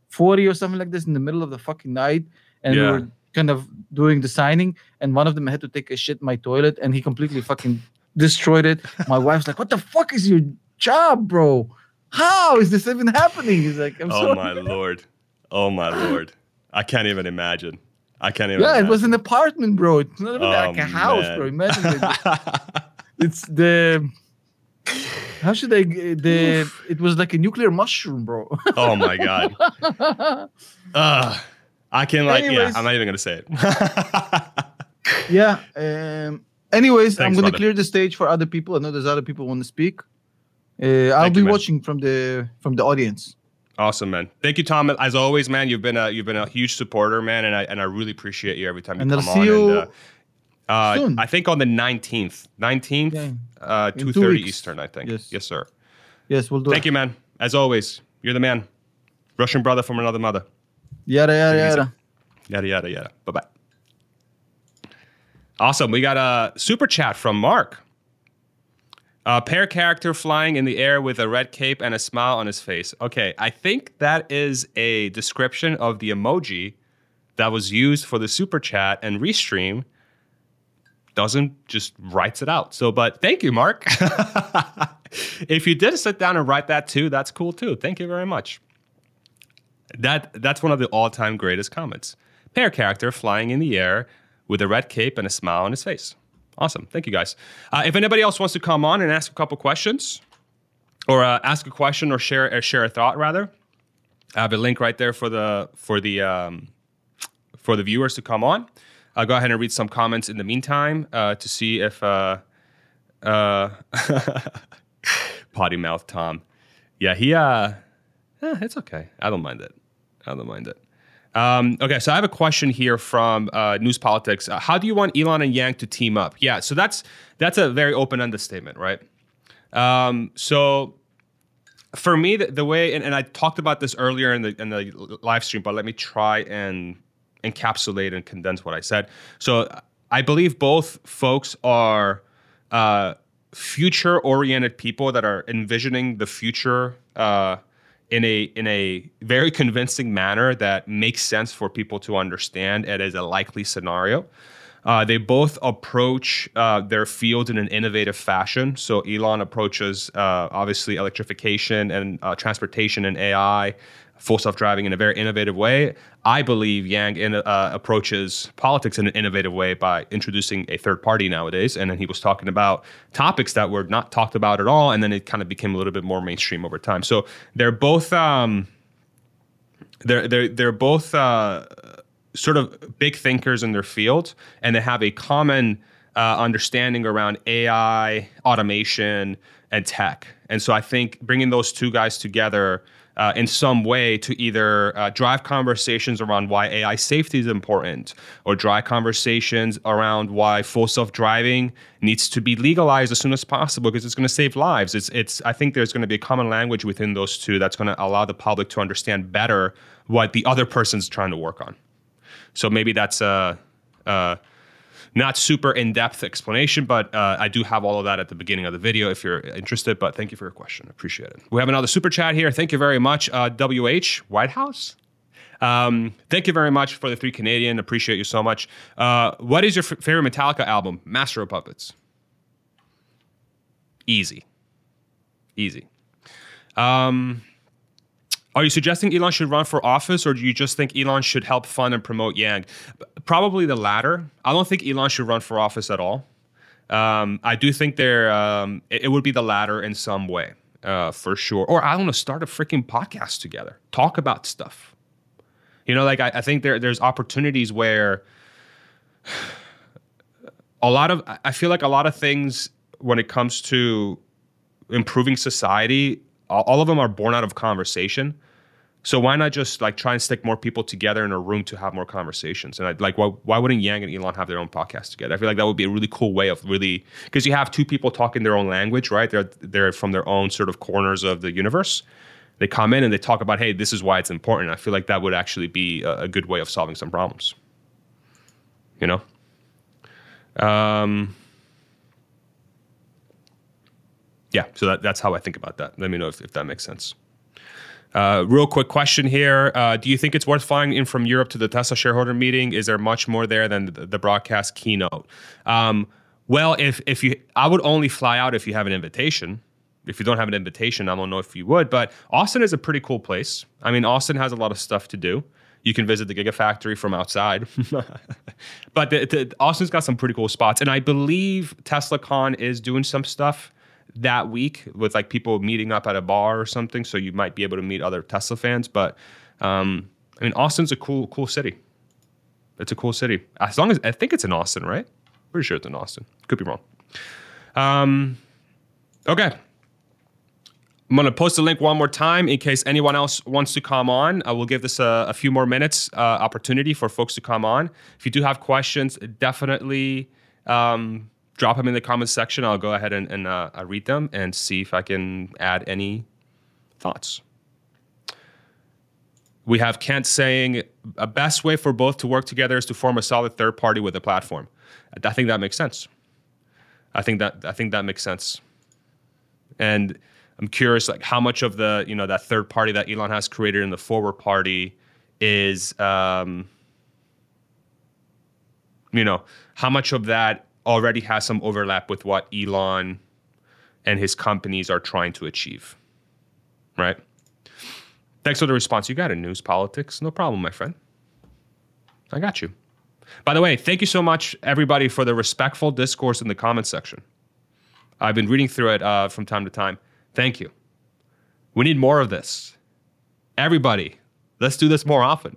forty or something like this in the middle of the fucking night. And Yeah. we were kind of doing the signing, and one of them had to take a shit in my toilet, and he completely fucking destroyed it. My wife's like, "What the fuck is your job, bro? How is this even happening?" He's like, "I'm Oh sorry." my lord! Oh my lord! I can't even imagine. I can't even. Yeah, it was an apartment, bro. It's not even like Oh, a house, bro. Imagine it. it's the how should I g- the it was like a nuclear mushroom, bro. oh my god! Ugh. I can like. Anyways. yeah, I'm not even gonna say it. yeah. Um anyways, I'm gonna brother. clear the stage for other people. I know there's other people want to speak. Uh, I'll Thank be you, watching from the from the audience. awesome, man. Thank you, Tom. As always, man, you've been a you've been a huge supporter, man, and I and I really appreciate you every time you And I'll come see on. you and, uh, uh. I think on the 19th, 19th, Yeah. uh, two 2:30. Eastern. I think. Yes. yes, sir. Yes, we'll do Thank it. you, man. As always, you're the man. Russian brother from another mother. Yada yada yada. Yada yada yada. Bye bye. Awesome. We got a super chat from Mark. A pair character flying in the air with a red cape and a smile on his face. Okay, I think that is a description of the emoji that was used for the super chat and restream doesn't just writes it out. So, but thank you, Mark. if you did sit down and write that too, that's cool too. Thank you very much. That that's one of the all-time greatest comments. Pair character flying in the air with a red cape and a smile on his face. Awesome. Thank you guys. Uh, if anybody else wants to come on and ask a couple questions, or uh, ask a question or share or share a thought rather, I have a link right there for the for the um, for the viewers to come on. I'll go ahead and read some comments in the meantime uh, to see if uh, uh, potty mouth Tom. Yeah, he uh, eh, it's okay. I don't mind it. I don't mind it. Um, okay, so I have a question here from uh, News Politics. Uh, how do you want Elon and Yang to team up? Yeah, so that's that's a very open-ended statement, right? Um, so for me, the, the way, and, and I talked about this earlier in the in the live stream, but let me try and encapsulate and condense what I said. So I believe both folks are uh, future-oriented people that are envisioning the future uh, in a in a very convincing manner that makes sense for people to understand it as a likely scenario. Uh, they both approach uh, their field in an innovative fashion. So Elon approaches uh, obviously electrification and uh, transportation and AI, full self-driving in a very innovative way. I believe Yang in, uh, approaches politics in an innovative way by introducing a third party nowadays. And then he was talking about topics that were not talked about at all, and then it kind of became a little bit more mainstream over time. So they're both. Um, they're they're they're both uh, sort of big thinkers in their field, and they have a common uh, understanding around AI, automation, and tech. And so I think bringing those two guys together uh, in some way to either uh, drive conversations around why AI safety is important, or drive conversations around why full self-driving needs to be legalized as soon as possible because it's going to save lives. It's it's. I think there's going to be a common language within those two that's going to allow the public to understand better what the other person's trying to work on. So maybe that's a, not super in-depth explanation, but uh, I do have all of that at the beginning of the video if you're interested. But thank you for your question. Appreciate it. We have another super chat here. Thank you very much. Uh, WH White House. Um, thank you very much for the three Canadian. Appreciate you so much. Uh, what is your f- favorite Metallica album? Master of Puppets. Easy. Easy. Um, are you suggesting Elon should run for office, or do you just think Elon should help fund and promote Yang? Probably the latter. I don't think Elon should run for office at all. Um, I do think there um, it, it would be the latter in some way, uh, for sure. Or I want to start a freaking podcast together, talk about stuff. You know, like I, I think there there's opportunities where a lot of I feel like a lot of things when it comes to improving society, all, of them are born out of conversation. So why not just like try and stick more people together in a room to have more conversations? And I, like, why, why wouldn't Yang and Elon have their own podcast together? I feel like that would be a really cool way of really because you have two people talking their own language, right? They're they're from their own sort of corners of the universe. They come in and they talk about, hey, this is why it's important. I feel like that would actually be a, a good way of solving some problems. You know. Um, yeah, so that, that's how I think about that. Let me know if, if that makes sense. Uh, real quick question here. Uh, do you think it's worth flying in from Europe to the Tesla shareholder meeting? Is there much more there than the, the broadcast keynote? Um, well, if if you, I would only fly out if you have an invitation. If you don't have an invitation, I don't know if you would. But Austin is a pretty cool place. I mean, Austin has a lot of stuff to do. You can visit the Gigafactory from outside, but the, the, Austin's got some pretty cool spots. And I believe TeslaCon is doing some stuff that week with like people meeting up at a bar or something. So you might be able to meet other Tesla fans. But um, I mean, Austin's a cool, cool city. It's a cool city. As long as I think it's in Austin, right? Pretty sure it's in Austin. Could be wrong. Um, okay. I'm going to post the link one more time in case anyone else wants to come on. I will give this a, a few more minutes uh, opportunity for folks to come on. If you do have questions, definitely um, drop them in the comments section. I'll go ahead and, and uh, I read them and see if I can add any thoughts. We have Kent saying a best way for both to work together is to form a solid third party with a platform. I think that makes sense. I think that I think that makes sense. And I'm curious, like how much of the you know that third party that Elon has created in the forward party is, um, you know, how much of that already has some overlap with what Elon and his companies are trying to achieve. Right? Thanks for the response. You got it, news politics. No problem, my friend. I got you. By the way, thank you so much, everybody, for the respectful discourse in the comments section. I've been reading through it uh, from time to time. Thank you. We need more of this. Everybody, let's do this more often.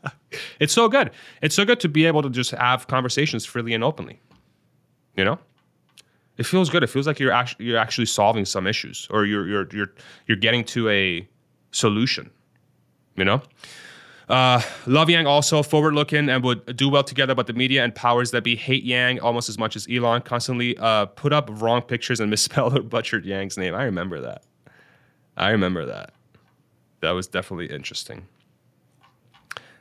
it's so good. It's so good to be able to just have conversations freely and openly. You know, it feels good. It feels like you're actually you're actually solving some issues, or you're you're you're you're getting to a solution. You know. Uh, love Yang also forward looking and would do well together, but the media and powers that be hate Yang almost as much as Elon. Constantly uh, put up wrong pictures and misspelled or butchered Yang's name. I remember that. I remember that. That was definitely interesting.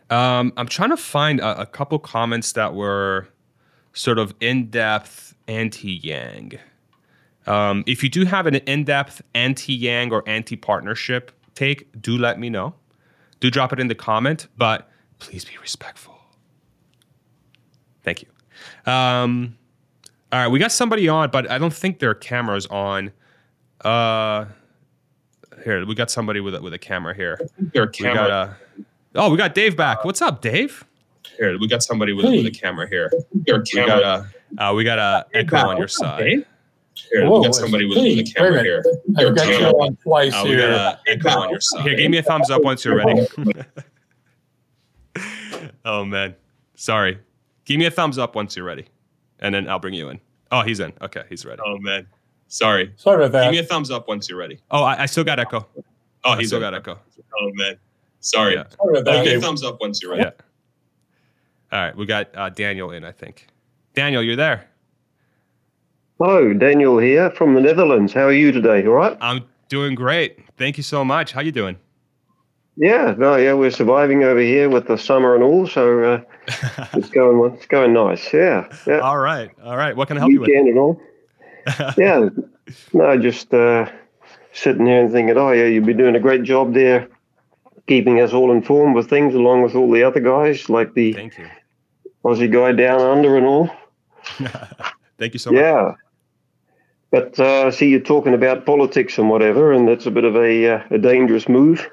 Um, I'm trying to find a, a couple comments that were sort of in depth anti Yang. Um, if you do have an in depth anti Yang or anti partnership take, do let me know. Do drop it in the comment, but please be respectful. Thank you. Um, all right, we got somebody on, but I don't think their camera's on. Uh, here, we got somebody with a, with a camera here. Their We got, uh, oh, we got Dave back. What's up, Dave? Here, we got somebody with, with a camera here. Your We camera. got a uh, we got a echo on your side. Here, Whoa, we got somebody with, with a hey, wait a camera here. I've got you on twice Uh, we here. got a echo on your side. Here, give me a thumbs up once you're ready. oh man, sorry. Give me a thumbs up once you're ready, and then I'll bring you in. Oh, he's in. Okay, he's ready. Oh man, sorry. Sorry about that. Give me a thumbs up once you're ready. Oh, I, I still got echo. Oh, I he's still in. got echo. Oh man, sorry. Yeah. Sorry about Give me a thumbs up once you're ready. Yeah. All right, we got uh, Daniel in. I think. Daniel, you're there. Hello, Daniel here from the Netherlands. How are you today? All right? I'm doing great. Thank you so much. How you doing? Yeah, no, yeah, we're surviving over here with the summer and all, so uh, it's going it's going nice. Yeah, yeah. all right, all right. What can I help you with? Weekend and all. yeah, no, just uh, sitting here and thinking, oh yeah, you've been doing a great job there keeping us all informed with things, along with all the other guys, like the Thank you. Aussie guy down under and all. Thank you so much. Yeah. But uh, I see you're talking about politics and whatever, and that's a bit of a, uh, a dangerous move.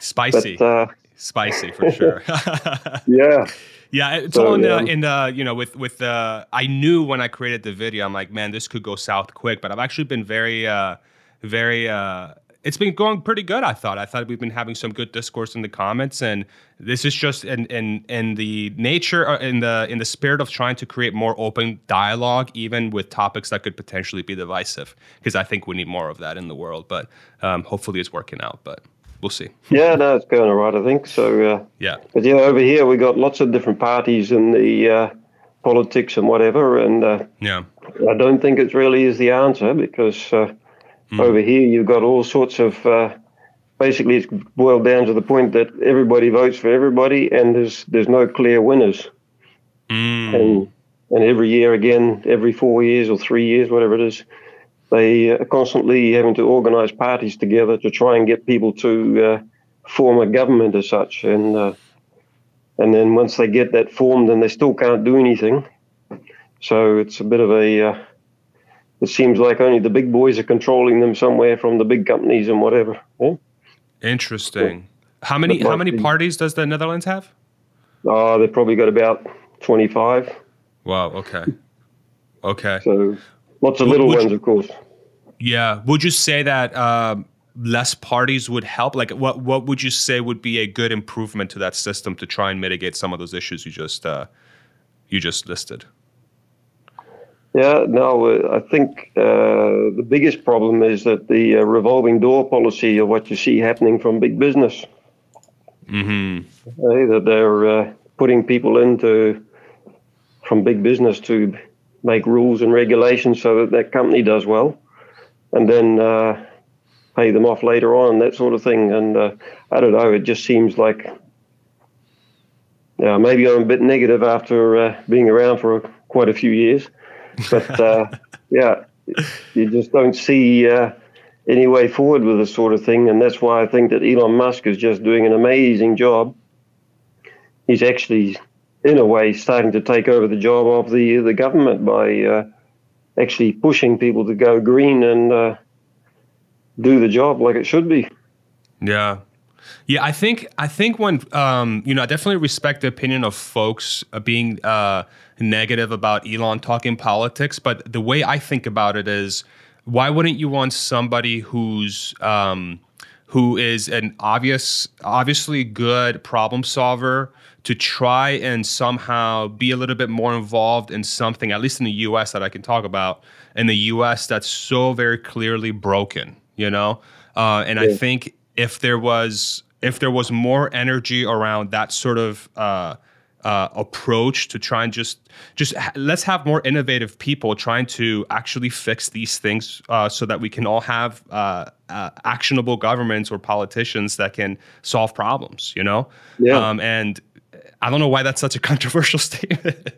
Spicy, But uh, spicy for sure. yeah, Yeah, it's So, all in the, yeah. in the you know with with the. I knew when I created the video, I'm like, man, this could go south quick. But I've actually been very, uh, very. Uh, it's been going pretty good. I thought. I thought we've been having some good discourse in the comments, and this is just in in in the nature, uh, in the in the spirit of trying to create more open dialogue, even with topics that could potentially be divisive. Because I think we need more of that in the world. But um, hopefully, it's working out. But we'll see. yeah, no, it's going all right, I think. So, uh, Yeah. but yeah, over here we got lots of different parties in the uh, politics and whatever, and uh, Yeah. I don't think it really is the answer because uh, Hmm. over here you've got all sorts of. Uh, basically, it's boiled down to the point that everybody votes for everybody, and there's there's no clear winners. Mm. and and every year again, every four years or three years, whatever it is, they are constantly having to organise parties together to try and get people to uh, form a government as such, and uh, and then once they get that formed, then they still can't do anything. So it's a bit of a. Uh, it seems like only the big boys are controlling them somewhere from the big companies and whatever. Yeah? Interesting. How many how many mostly- parties does the Netherlands have? Oh, they've probably got about twenty-five. Wow. Okay. Okay. So lots of Would- little would ones, you- of course. Yeah. Would you say that um, less parties would help? Like, what what would you say would be a good improvement to that system to try and mitigate some of those issues you just uh, you just listed? Yeah, no, uh, I think uh, the biggest problem is that the uh, revolving door policy of what you see happening from big business, Mm-hmm. eh, that they're uh, putting people into from big business to make rules and regulations so that that company does well, and then uh, pay them off later on, that sort of thing. And uh, I don't know, it just seems like. Yeah, maybe I'm a bit negative after uh, being around for quite a few years, but uh, yeah, you just don't see uh, any way forward with this sort of thing, and that's why I think that Elon Musk is just doing an amazing job. He's actually, in a way, starting to take over the job of the the government by uh, actually pushing people to go green and uh, do the job like it should be. Yeah. Yeah, I think I think when um, you know, I definitely respect the opinion of folks uh, being uh, negative about Elon talking politics, but the way I think about it is, why wouldn't you want somebody who's um, who is an obvious, obviously good problem solver to try and somehow be a little bit more involved in something, at least in the U.S. that I can talk about, in the U.S. that's so very clearly broken, you know, uh, and I think if there was if there was more energy around that sort of uh, uh, approach to try and just just ha- let's have more innovative people trying to actually fix these things uh, so that we can all have uh, uh, actionable governments or politicians that can solve problems you know Yeah. um, and i don't know why that's such a controversial statement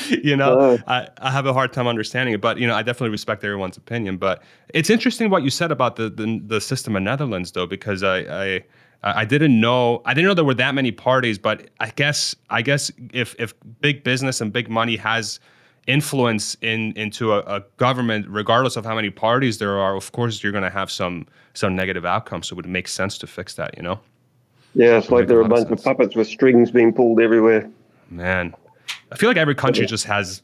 you know. I, I have a hard time understanding it but you know i definitely respect everyone's opinion but it's interesting what you said about the the, the system in netherlands though because i i I didn't know. I didn't know there were that many parties, but I guess I guess if if big business and big money has influence in into a, a government, regardless of how many parties there are, of course you're going to have some some negative outcomes. So it would make sense to fix that. You know, Yeah, it's like there are a bunch of puppets with strings being pulled everywhere. man. I feel like every country just has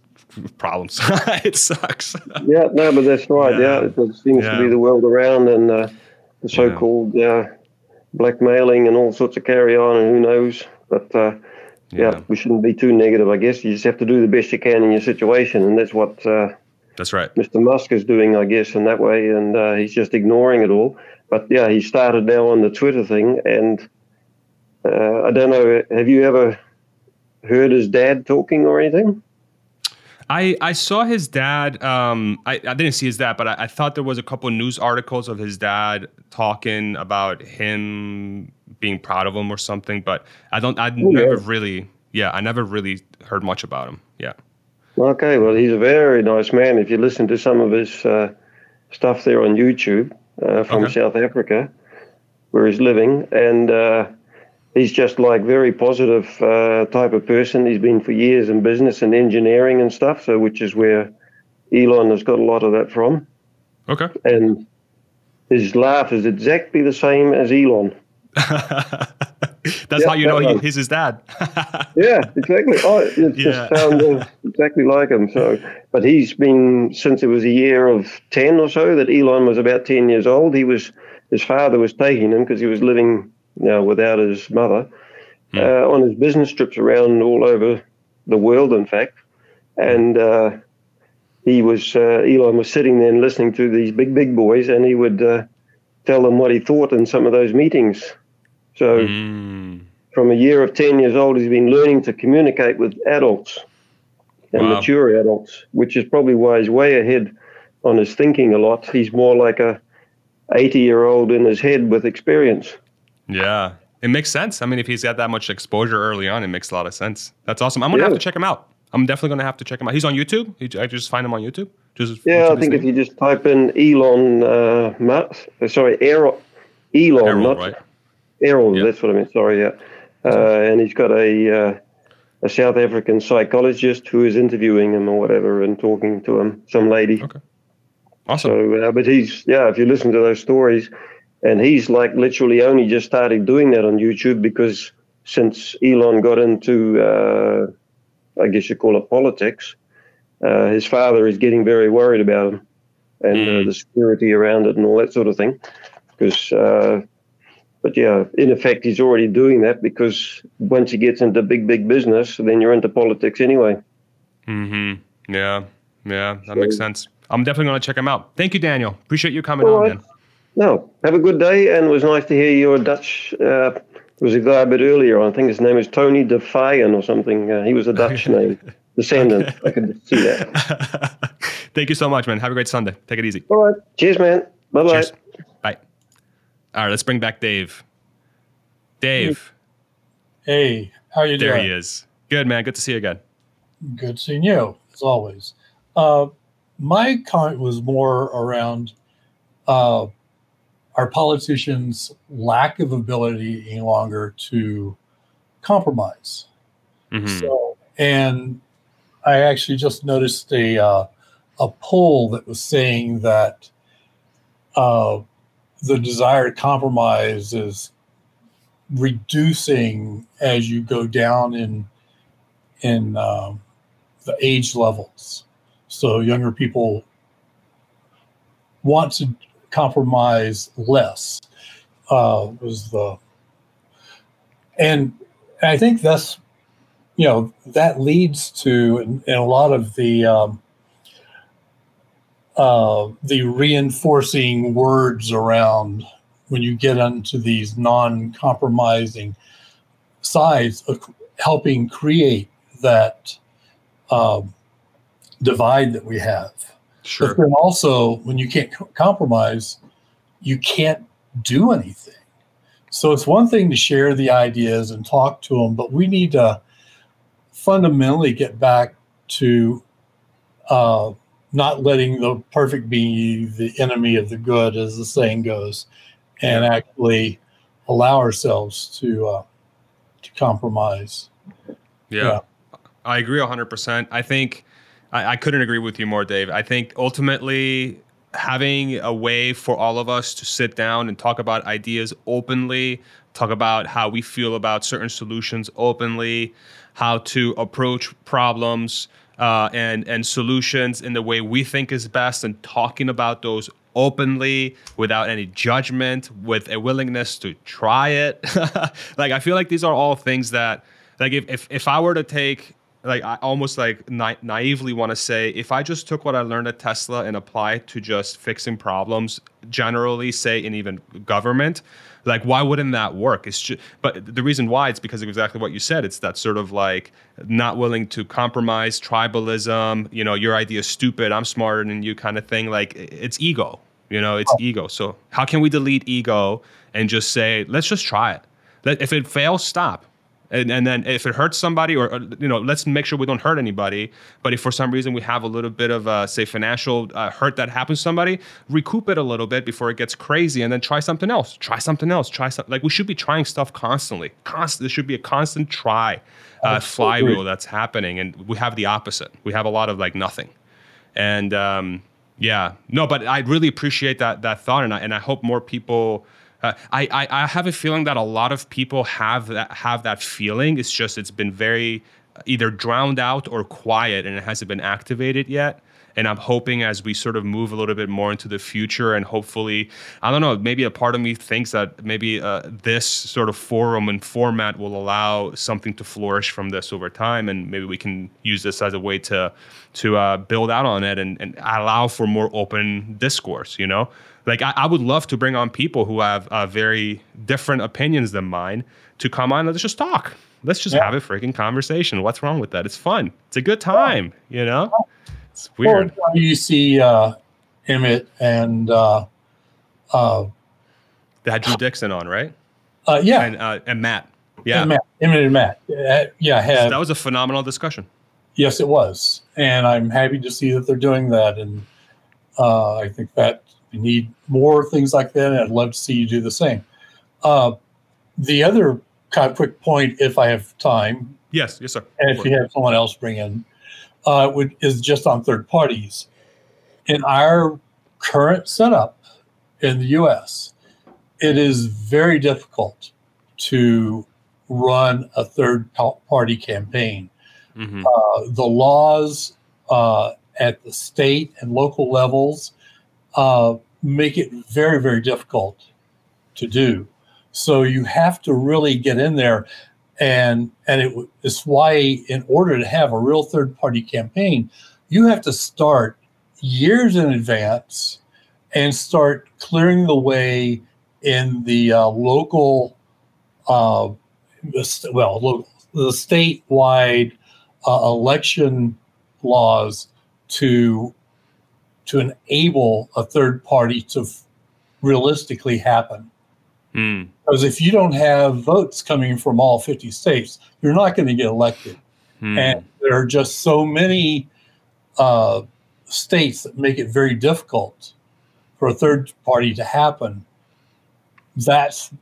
problems. it sucks. Yeah, no, but that's right. Yeah. Yeah, it, seems Yeah. to be the world around, and uh, the so-called uh, blackmailing and all sorts of carry on, and who knows. But uh, yeah. we shouldn't be too negative. I guess you just have to do the best you can in your situation, and that's what uh, that's right. Mr. Musk is doing, I guess, in that way, and uh, he's just ignoring it all. But yeah, he started now on the Twitter thing, and uh, I don't know. Have you ever heard his dad talking or anything? I, I saw his dad. Um, I, I didn't see his dad, but I, I thought there was a couple news articles of his dad talking about him being proud of him or something. But I don't. I Oh, never yeah. really. Yeah, I never really heard much about him. Yeah. Okay, well, he's a very nice man. If you listen to some of his uh, stuff there on YouTube uh, from Okay. South Africa, where he's living, and uh, he's just like very positive uh, type of person. He's been for years in business and engineering and stuff. So which is where Elon has got a lot of that from. Okay. And his laugh is exactly the same as Elon. That's Yeah, how you know he, he's his dad. Yeah, exactly. Oh, it Yeah. just sounds exactly like him. So, but he's been since it was a year of ten or so that Elon was about ten years old. He was his father was taking him because he was living know, without his mother Hmm. uh, on his business trips around all over the world. In fact, and uh, he was uh, Elon was sitting there and listening to these big big boys, and he would uh, tell them what he thought in some of those meetings. So Mm. from a year of 10 years old, he's been learning to communicate with adults and Wow. mature adults, which is probably why he's way ahead on his thinking a lot. He's more like a 80 year old in his head with experience. Yeah. It makes sense. I mean, if he's got that much exposure early on, it makes a lot of sense. That's awesome. I'm gonna have to check him out. I'm definitely gonna have to check him out. He's on YouTube. I just find him on YouTube. Just Yeah, I think if you just type in Elon, uh, Musk, uh, sorry, Errol, Elon, Errol, not right? Errol, Yeah. that's what I meant, sorry, yeah. Uh, and he's got a, uh, a South African psychologist who is interviewing him or whatever and talking to him, some lady. Okay. Awesome. So, uh, but he's yeah. If you listen to those stories, and he's like literally only just started doing that on YouTube because since Elon got into, uh, I guess you call it politics, uh, his father is getting very worried about him and Mm. uh, the security around it and all that sort of thing. Because, uh, but yeah, in effect, he's already doing that because once he gets into big, big business, then you're into politics anyway. Mm-hmm. Yeah. Yeah. That So- makes sense. I'm definitely gonna check him out. Thank you, Daniel. Appreciate you coming on, right. man. No, have a good day, and it was nice to hear your Dutch. Uh, there was a guy a bit earlier. I think his name is Tony de Fayen or something. Uh, he was a Dutch name, descendant. I could see that. Thank you so much, man. Have a great Sunday. Take it easy. All right, cheers, man. Bye bye. Bye. All right, let's bring back Dave. Dave, Hey, how you there doing? There he is. Good man. Good to see you again. Good seeing you, as always. Uh, my comment was more around uh, our politicians' lack of ability any longer to compromise. Mhm. So, and I actually just noticed a uh, a poll that was saying that uh, the to compromise is reducing as you go down in in um, the age levels. So younger people want to compromise less. Uh, was the and I think that's you know that leads to in, in a lot of the um, uh, the reinforcing words around when you get into these non-compromising sides of helping create that um, divide that we have. Sure. But then also, when you can't co- compromise, you can't do anything. So it's one thing to share the ideas and talk to them, but we need to fundamentally get back to uh, not letting the perfect be the enemy of the good, as the saying goes, and actually allow ourselves to uh, to compromise. Yeah. Yeah. I agree 100%. I think I, I couldn't agree with you more, Dave. I think ultimately having a way for all of us to sit down and talk about ideas openly, talk about how we feel about certain solutions openly, how to approach problems uh, and and solutions in the way we think is best, and talking about those openly without any judgment, with a willingness to try it. like I feel like these are all things that like if if, if I were to take like I almost like na- naively want to say if I just took what I learned at Tesla and applied to just fixing problems generally say in even government like why wouldn't that work? It's just but the reason why it's because of exactly what you said. It's that sort of like not willing to compromise tribalism you know your idea is stupid i'm smarter than you kind of thing. Like it's ego you know it's oh. ego. So how can we delete ego and just say let's just try it. Let, if it fails stop And, and then if it hurts somebody, or, or, you know, let's make sure we don't hurt anybody. But if for some reason we have a little bit of, uh, say, financial uh, hurt that happens to somebody, recoup it a little bit before it gets crazy, and then try something else. Try something else. Try something. Like we should be trying stuff constantly. Constant. There should be a constant try uh, flywheel that's happening, and we have the opposite. We have a lot of like nothing, and um, yeah, no. But I really appreciate that that thought, and I and I hope more people. Uh, I, I I have a feeling that a lot of people have that have that feeling. It's just it's been very either drowned out or quiet, and it hasn't been activated yet. And I'm hoping as we sort of move a little bit more into the future, and hopefully, I don't know, maybe a part of me thinks that maybe uh, this sort of forum and format will allow something to flourish from this over time, and maybe we can use this as a way to to uh, build out on it and, and allow for more open discourse. You know, like I, I would love to bring on people who have uh, very different opinions than mine to come on and let's just talk. Let's just Yeah. have a freaking conversation. What's wrong with that? It's fun. It's a good time. You know, it's Well, weird. you see uh, Emmett and uh, uh, They had Drew Dixon on, right? uh, yeah, And uh, and Matt. Yeah, and Matt, Emmett and Matt. Uh, yeah, had that was a phenomenal discussion. Yes, it was, and I'm happy to see that they're doing that. And uh, I think that we need more things like that. And I'd love to see you do the same. Uh, the other kind of quick point, if I have time, Yes, yes, sir. and if you have someone else bring in, uh, would, is just on third parties. In our current setup in the U.S., it is very difficult to run a third party campaign hmm uh, the laws uh, at the state and local levels uh, make it very, very difficult to do. So you have to really get in there, and and it, it's why in order to have a real third party campaign, you have to start years in advance and start clearing the way in the uh, local, uh, well, local, the statewide uh, election laws to to enable a third party to f- realistically happen. Mm. Because if you don't have votes coming from all 50 states, you're not going to get elected. Mm. And there are just so many uh, states that make it very difficult for a third party to happen. That's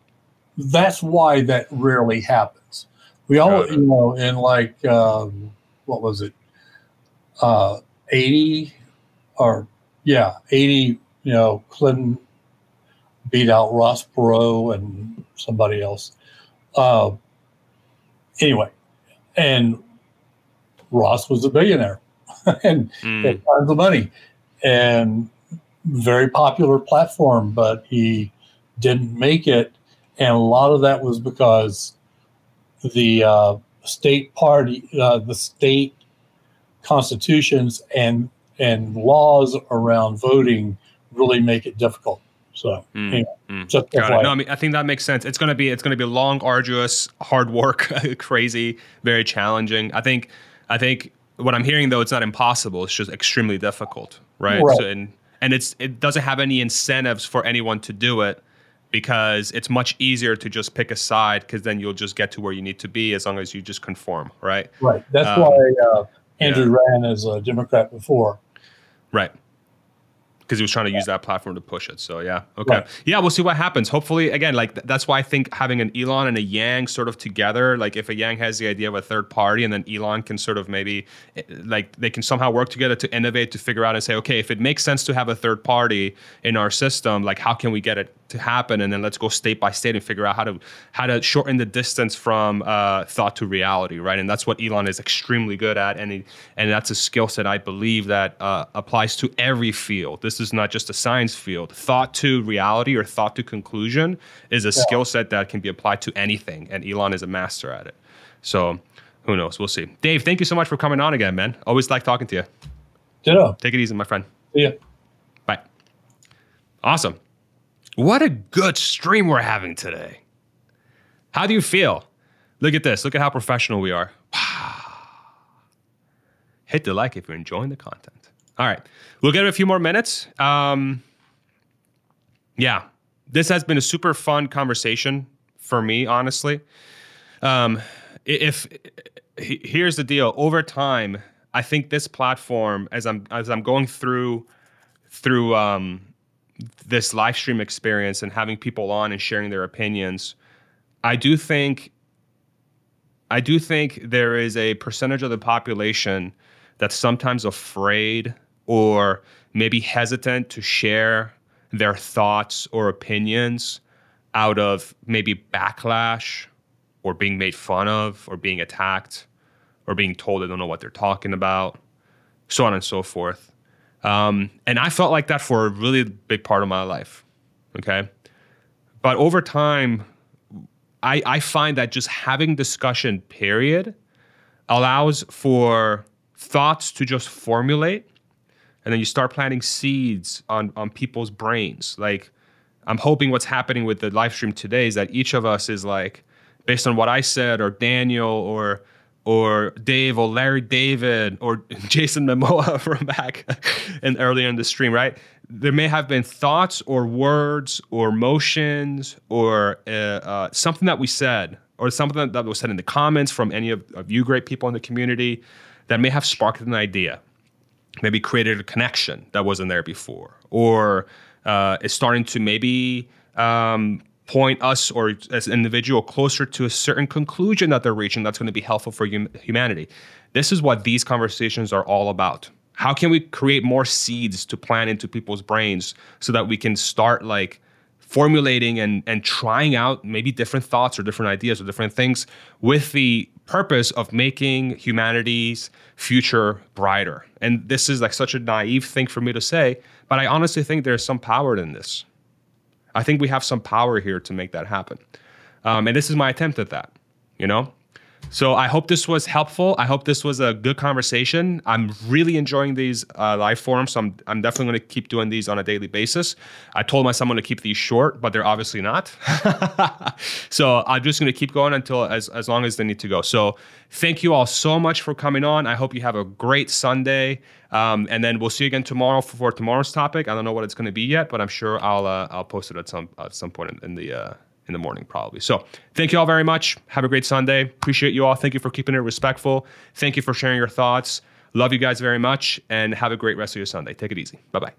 that's why that rarely happens. We all, you know, in like um, what was it, uh, eighty or yeah, eighty. You know, Clinton beat out Ross Perot and somebody else. Uh, anyway, and Ross was a billionaire and Mm. had tons of money and very popular platform, but he didn't make it. And a lot of that was because the uh, state party, uh, the state constitutions and and laws around voting really make it difficult. So Mm. anyway, Mm. just Got it. No, I mean I think that makes sense. It's gonna be it's gonna be long, arduous, hard work, crazy, very challenging. I think I think what I'm hearing though, it's not impossible. It's just extremely difficult, right? Right. So, and and it's it doesn't have any incentives for anyone to do it because it's much easier to just pick a side because then you'll just get to where you need to be as long as you just conform, right? right. That's Um, why uh, Andrew ran as a Democrat before. Right. Because he was trying to use that platform to push it. So yeah, okay, Right. yeah, we'll see what happens. Hopefully, again, like th- that's why I think having an Elon and a Yang sort of together, like if a Yang has the idea of a third party, and then Elon can sort of maybe, eh, like they can somehow work together to innovate to figure out and say, okay, if it makes sense to have a third party in our system, like how can we get it to happen, and then let's go state by state and figure out how to how to shorten the distance from uh, thought to reality, right? And that's what Elon is extremely good at, and he, and that's a skill set I believe that uh, applies to every field. This is not just a science field. Thought to reality or thought to conclusion is a skill set that can be applied to anything, and Elon is a master at it. So. Who knows? We'll see. Dave, thank you so much for coming on again, man. Always like talking to you. Ditto. Take it easy, my friend. See ya. Bye. Awesome. What a good stream we're having today. How do you feel? Look at this. Look at how professional we are. Wow. Hit the like if you're enjoying the content. All right. We'll get a few more minutes. Um, yeah. This has been a super fun conversation for me, honestly. Um, if here's the deal over time i think this platform as i'm as i'm going through through um this live stream experience and having people on and sharing their opinions i do think i do think there is a percentage of the population that's sometimes afraid or maybe hesitant to share their thoughts or opinions out of maybe backlash or being made fun of or being attacked or being told they don't know what they're talking about, so on and so forth. Um, and I felt like that for a really big part of my life. Okay. But over time, I, I find that just having discussion, period, allows for thoughts to just formulate. And then you start planting seeds on, on people's brains. Like, I'm hoping what's happening with the live stream today is that each of us is like, based on what I said, or Daniel, or or Dave, or Larry David, or Jason Momoa from back and earlier in the stream, right? There may have been thoughts or words or motions or uh, uh, something that we said or something that was said in the comments from any of, of you great people in the community that may have sparked an idea, maybe created a connection that wasn't there before, or uh, is starting to maybe um, point us or as an individual closer to a certain conclusion that they're reaching that's going to be helpful for hum- humanity. This is what these conversations are all about. How can we create more seeds to plant into people's brains so that we can start like formulating and and trying out maybe different thoughts or different ideas or different things with the purpose of making humanity's future brighter. And this is like such a naive thing for me to say, but I honestly think there's some power in this. I think we have some power here to make that happen. Um, and this is my attempt at that, you know? So I hope this was helpful. I hope this was a good conversation. I'm really enjoying these uh, live forums, so I'm, I'm definitely going to keep doing these on a daily basis. I told my someone to keep these short, but they're obviously not. so I'm just going to keep going until as, as long as they need to go. So thank you all so much for coming on. I hope you have a great Sunday. Um, and then we'll see you again tomorrow for, for tomorrow's topic. I don't know what it's going to be yet, but I'm sure I'll uh, I'll post it at some at some point in, in the uh, in the morning probably. So thank you all very much. Have a great Sunday. Appreciate you all. Thank you for keeping it respectful. Thank you for sharing your thoughts. Love you guys very much, and have a great rest of your Sunday. Take it easy. Bye bye.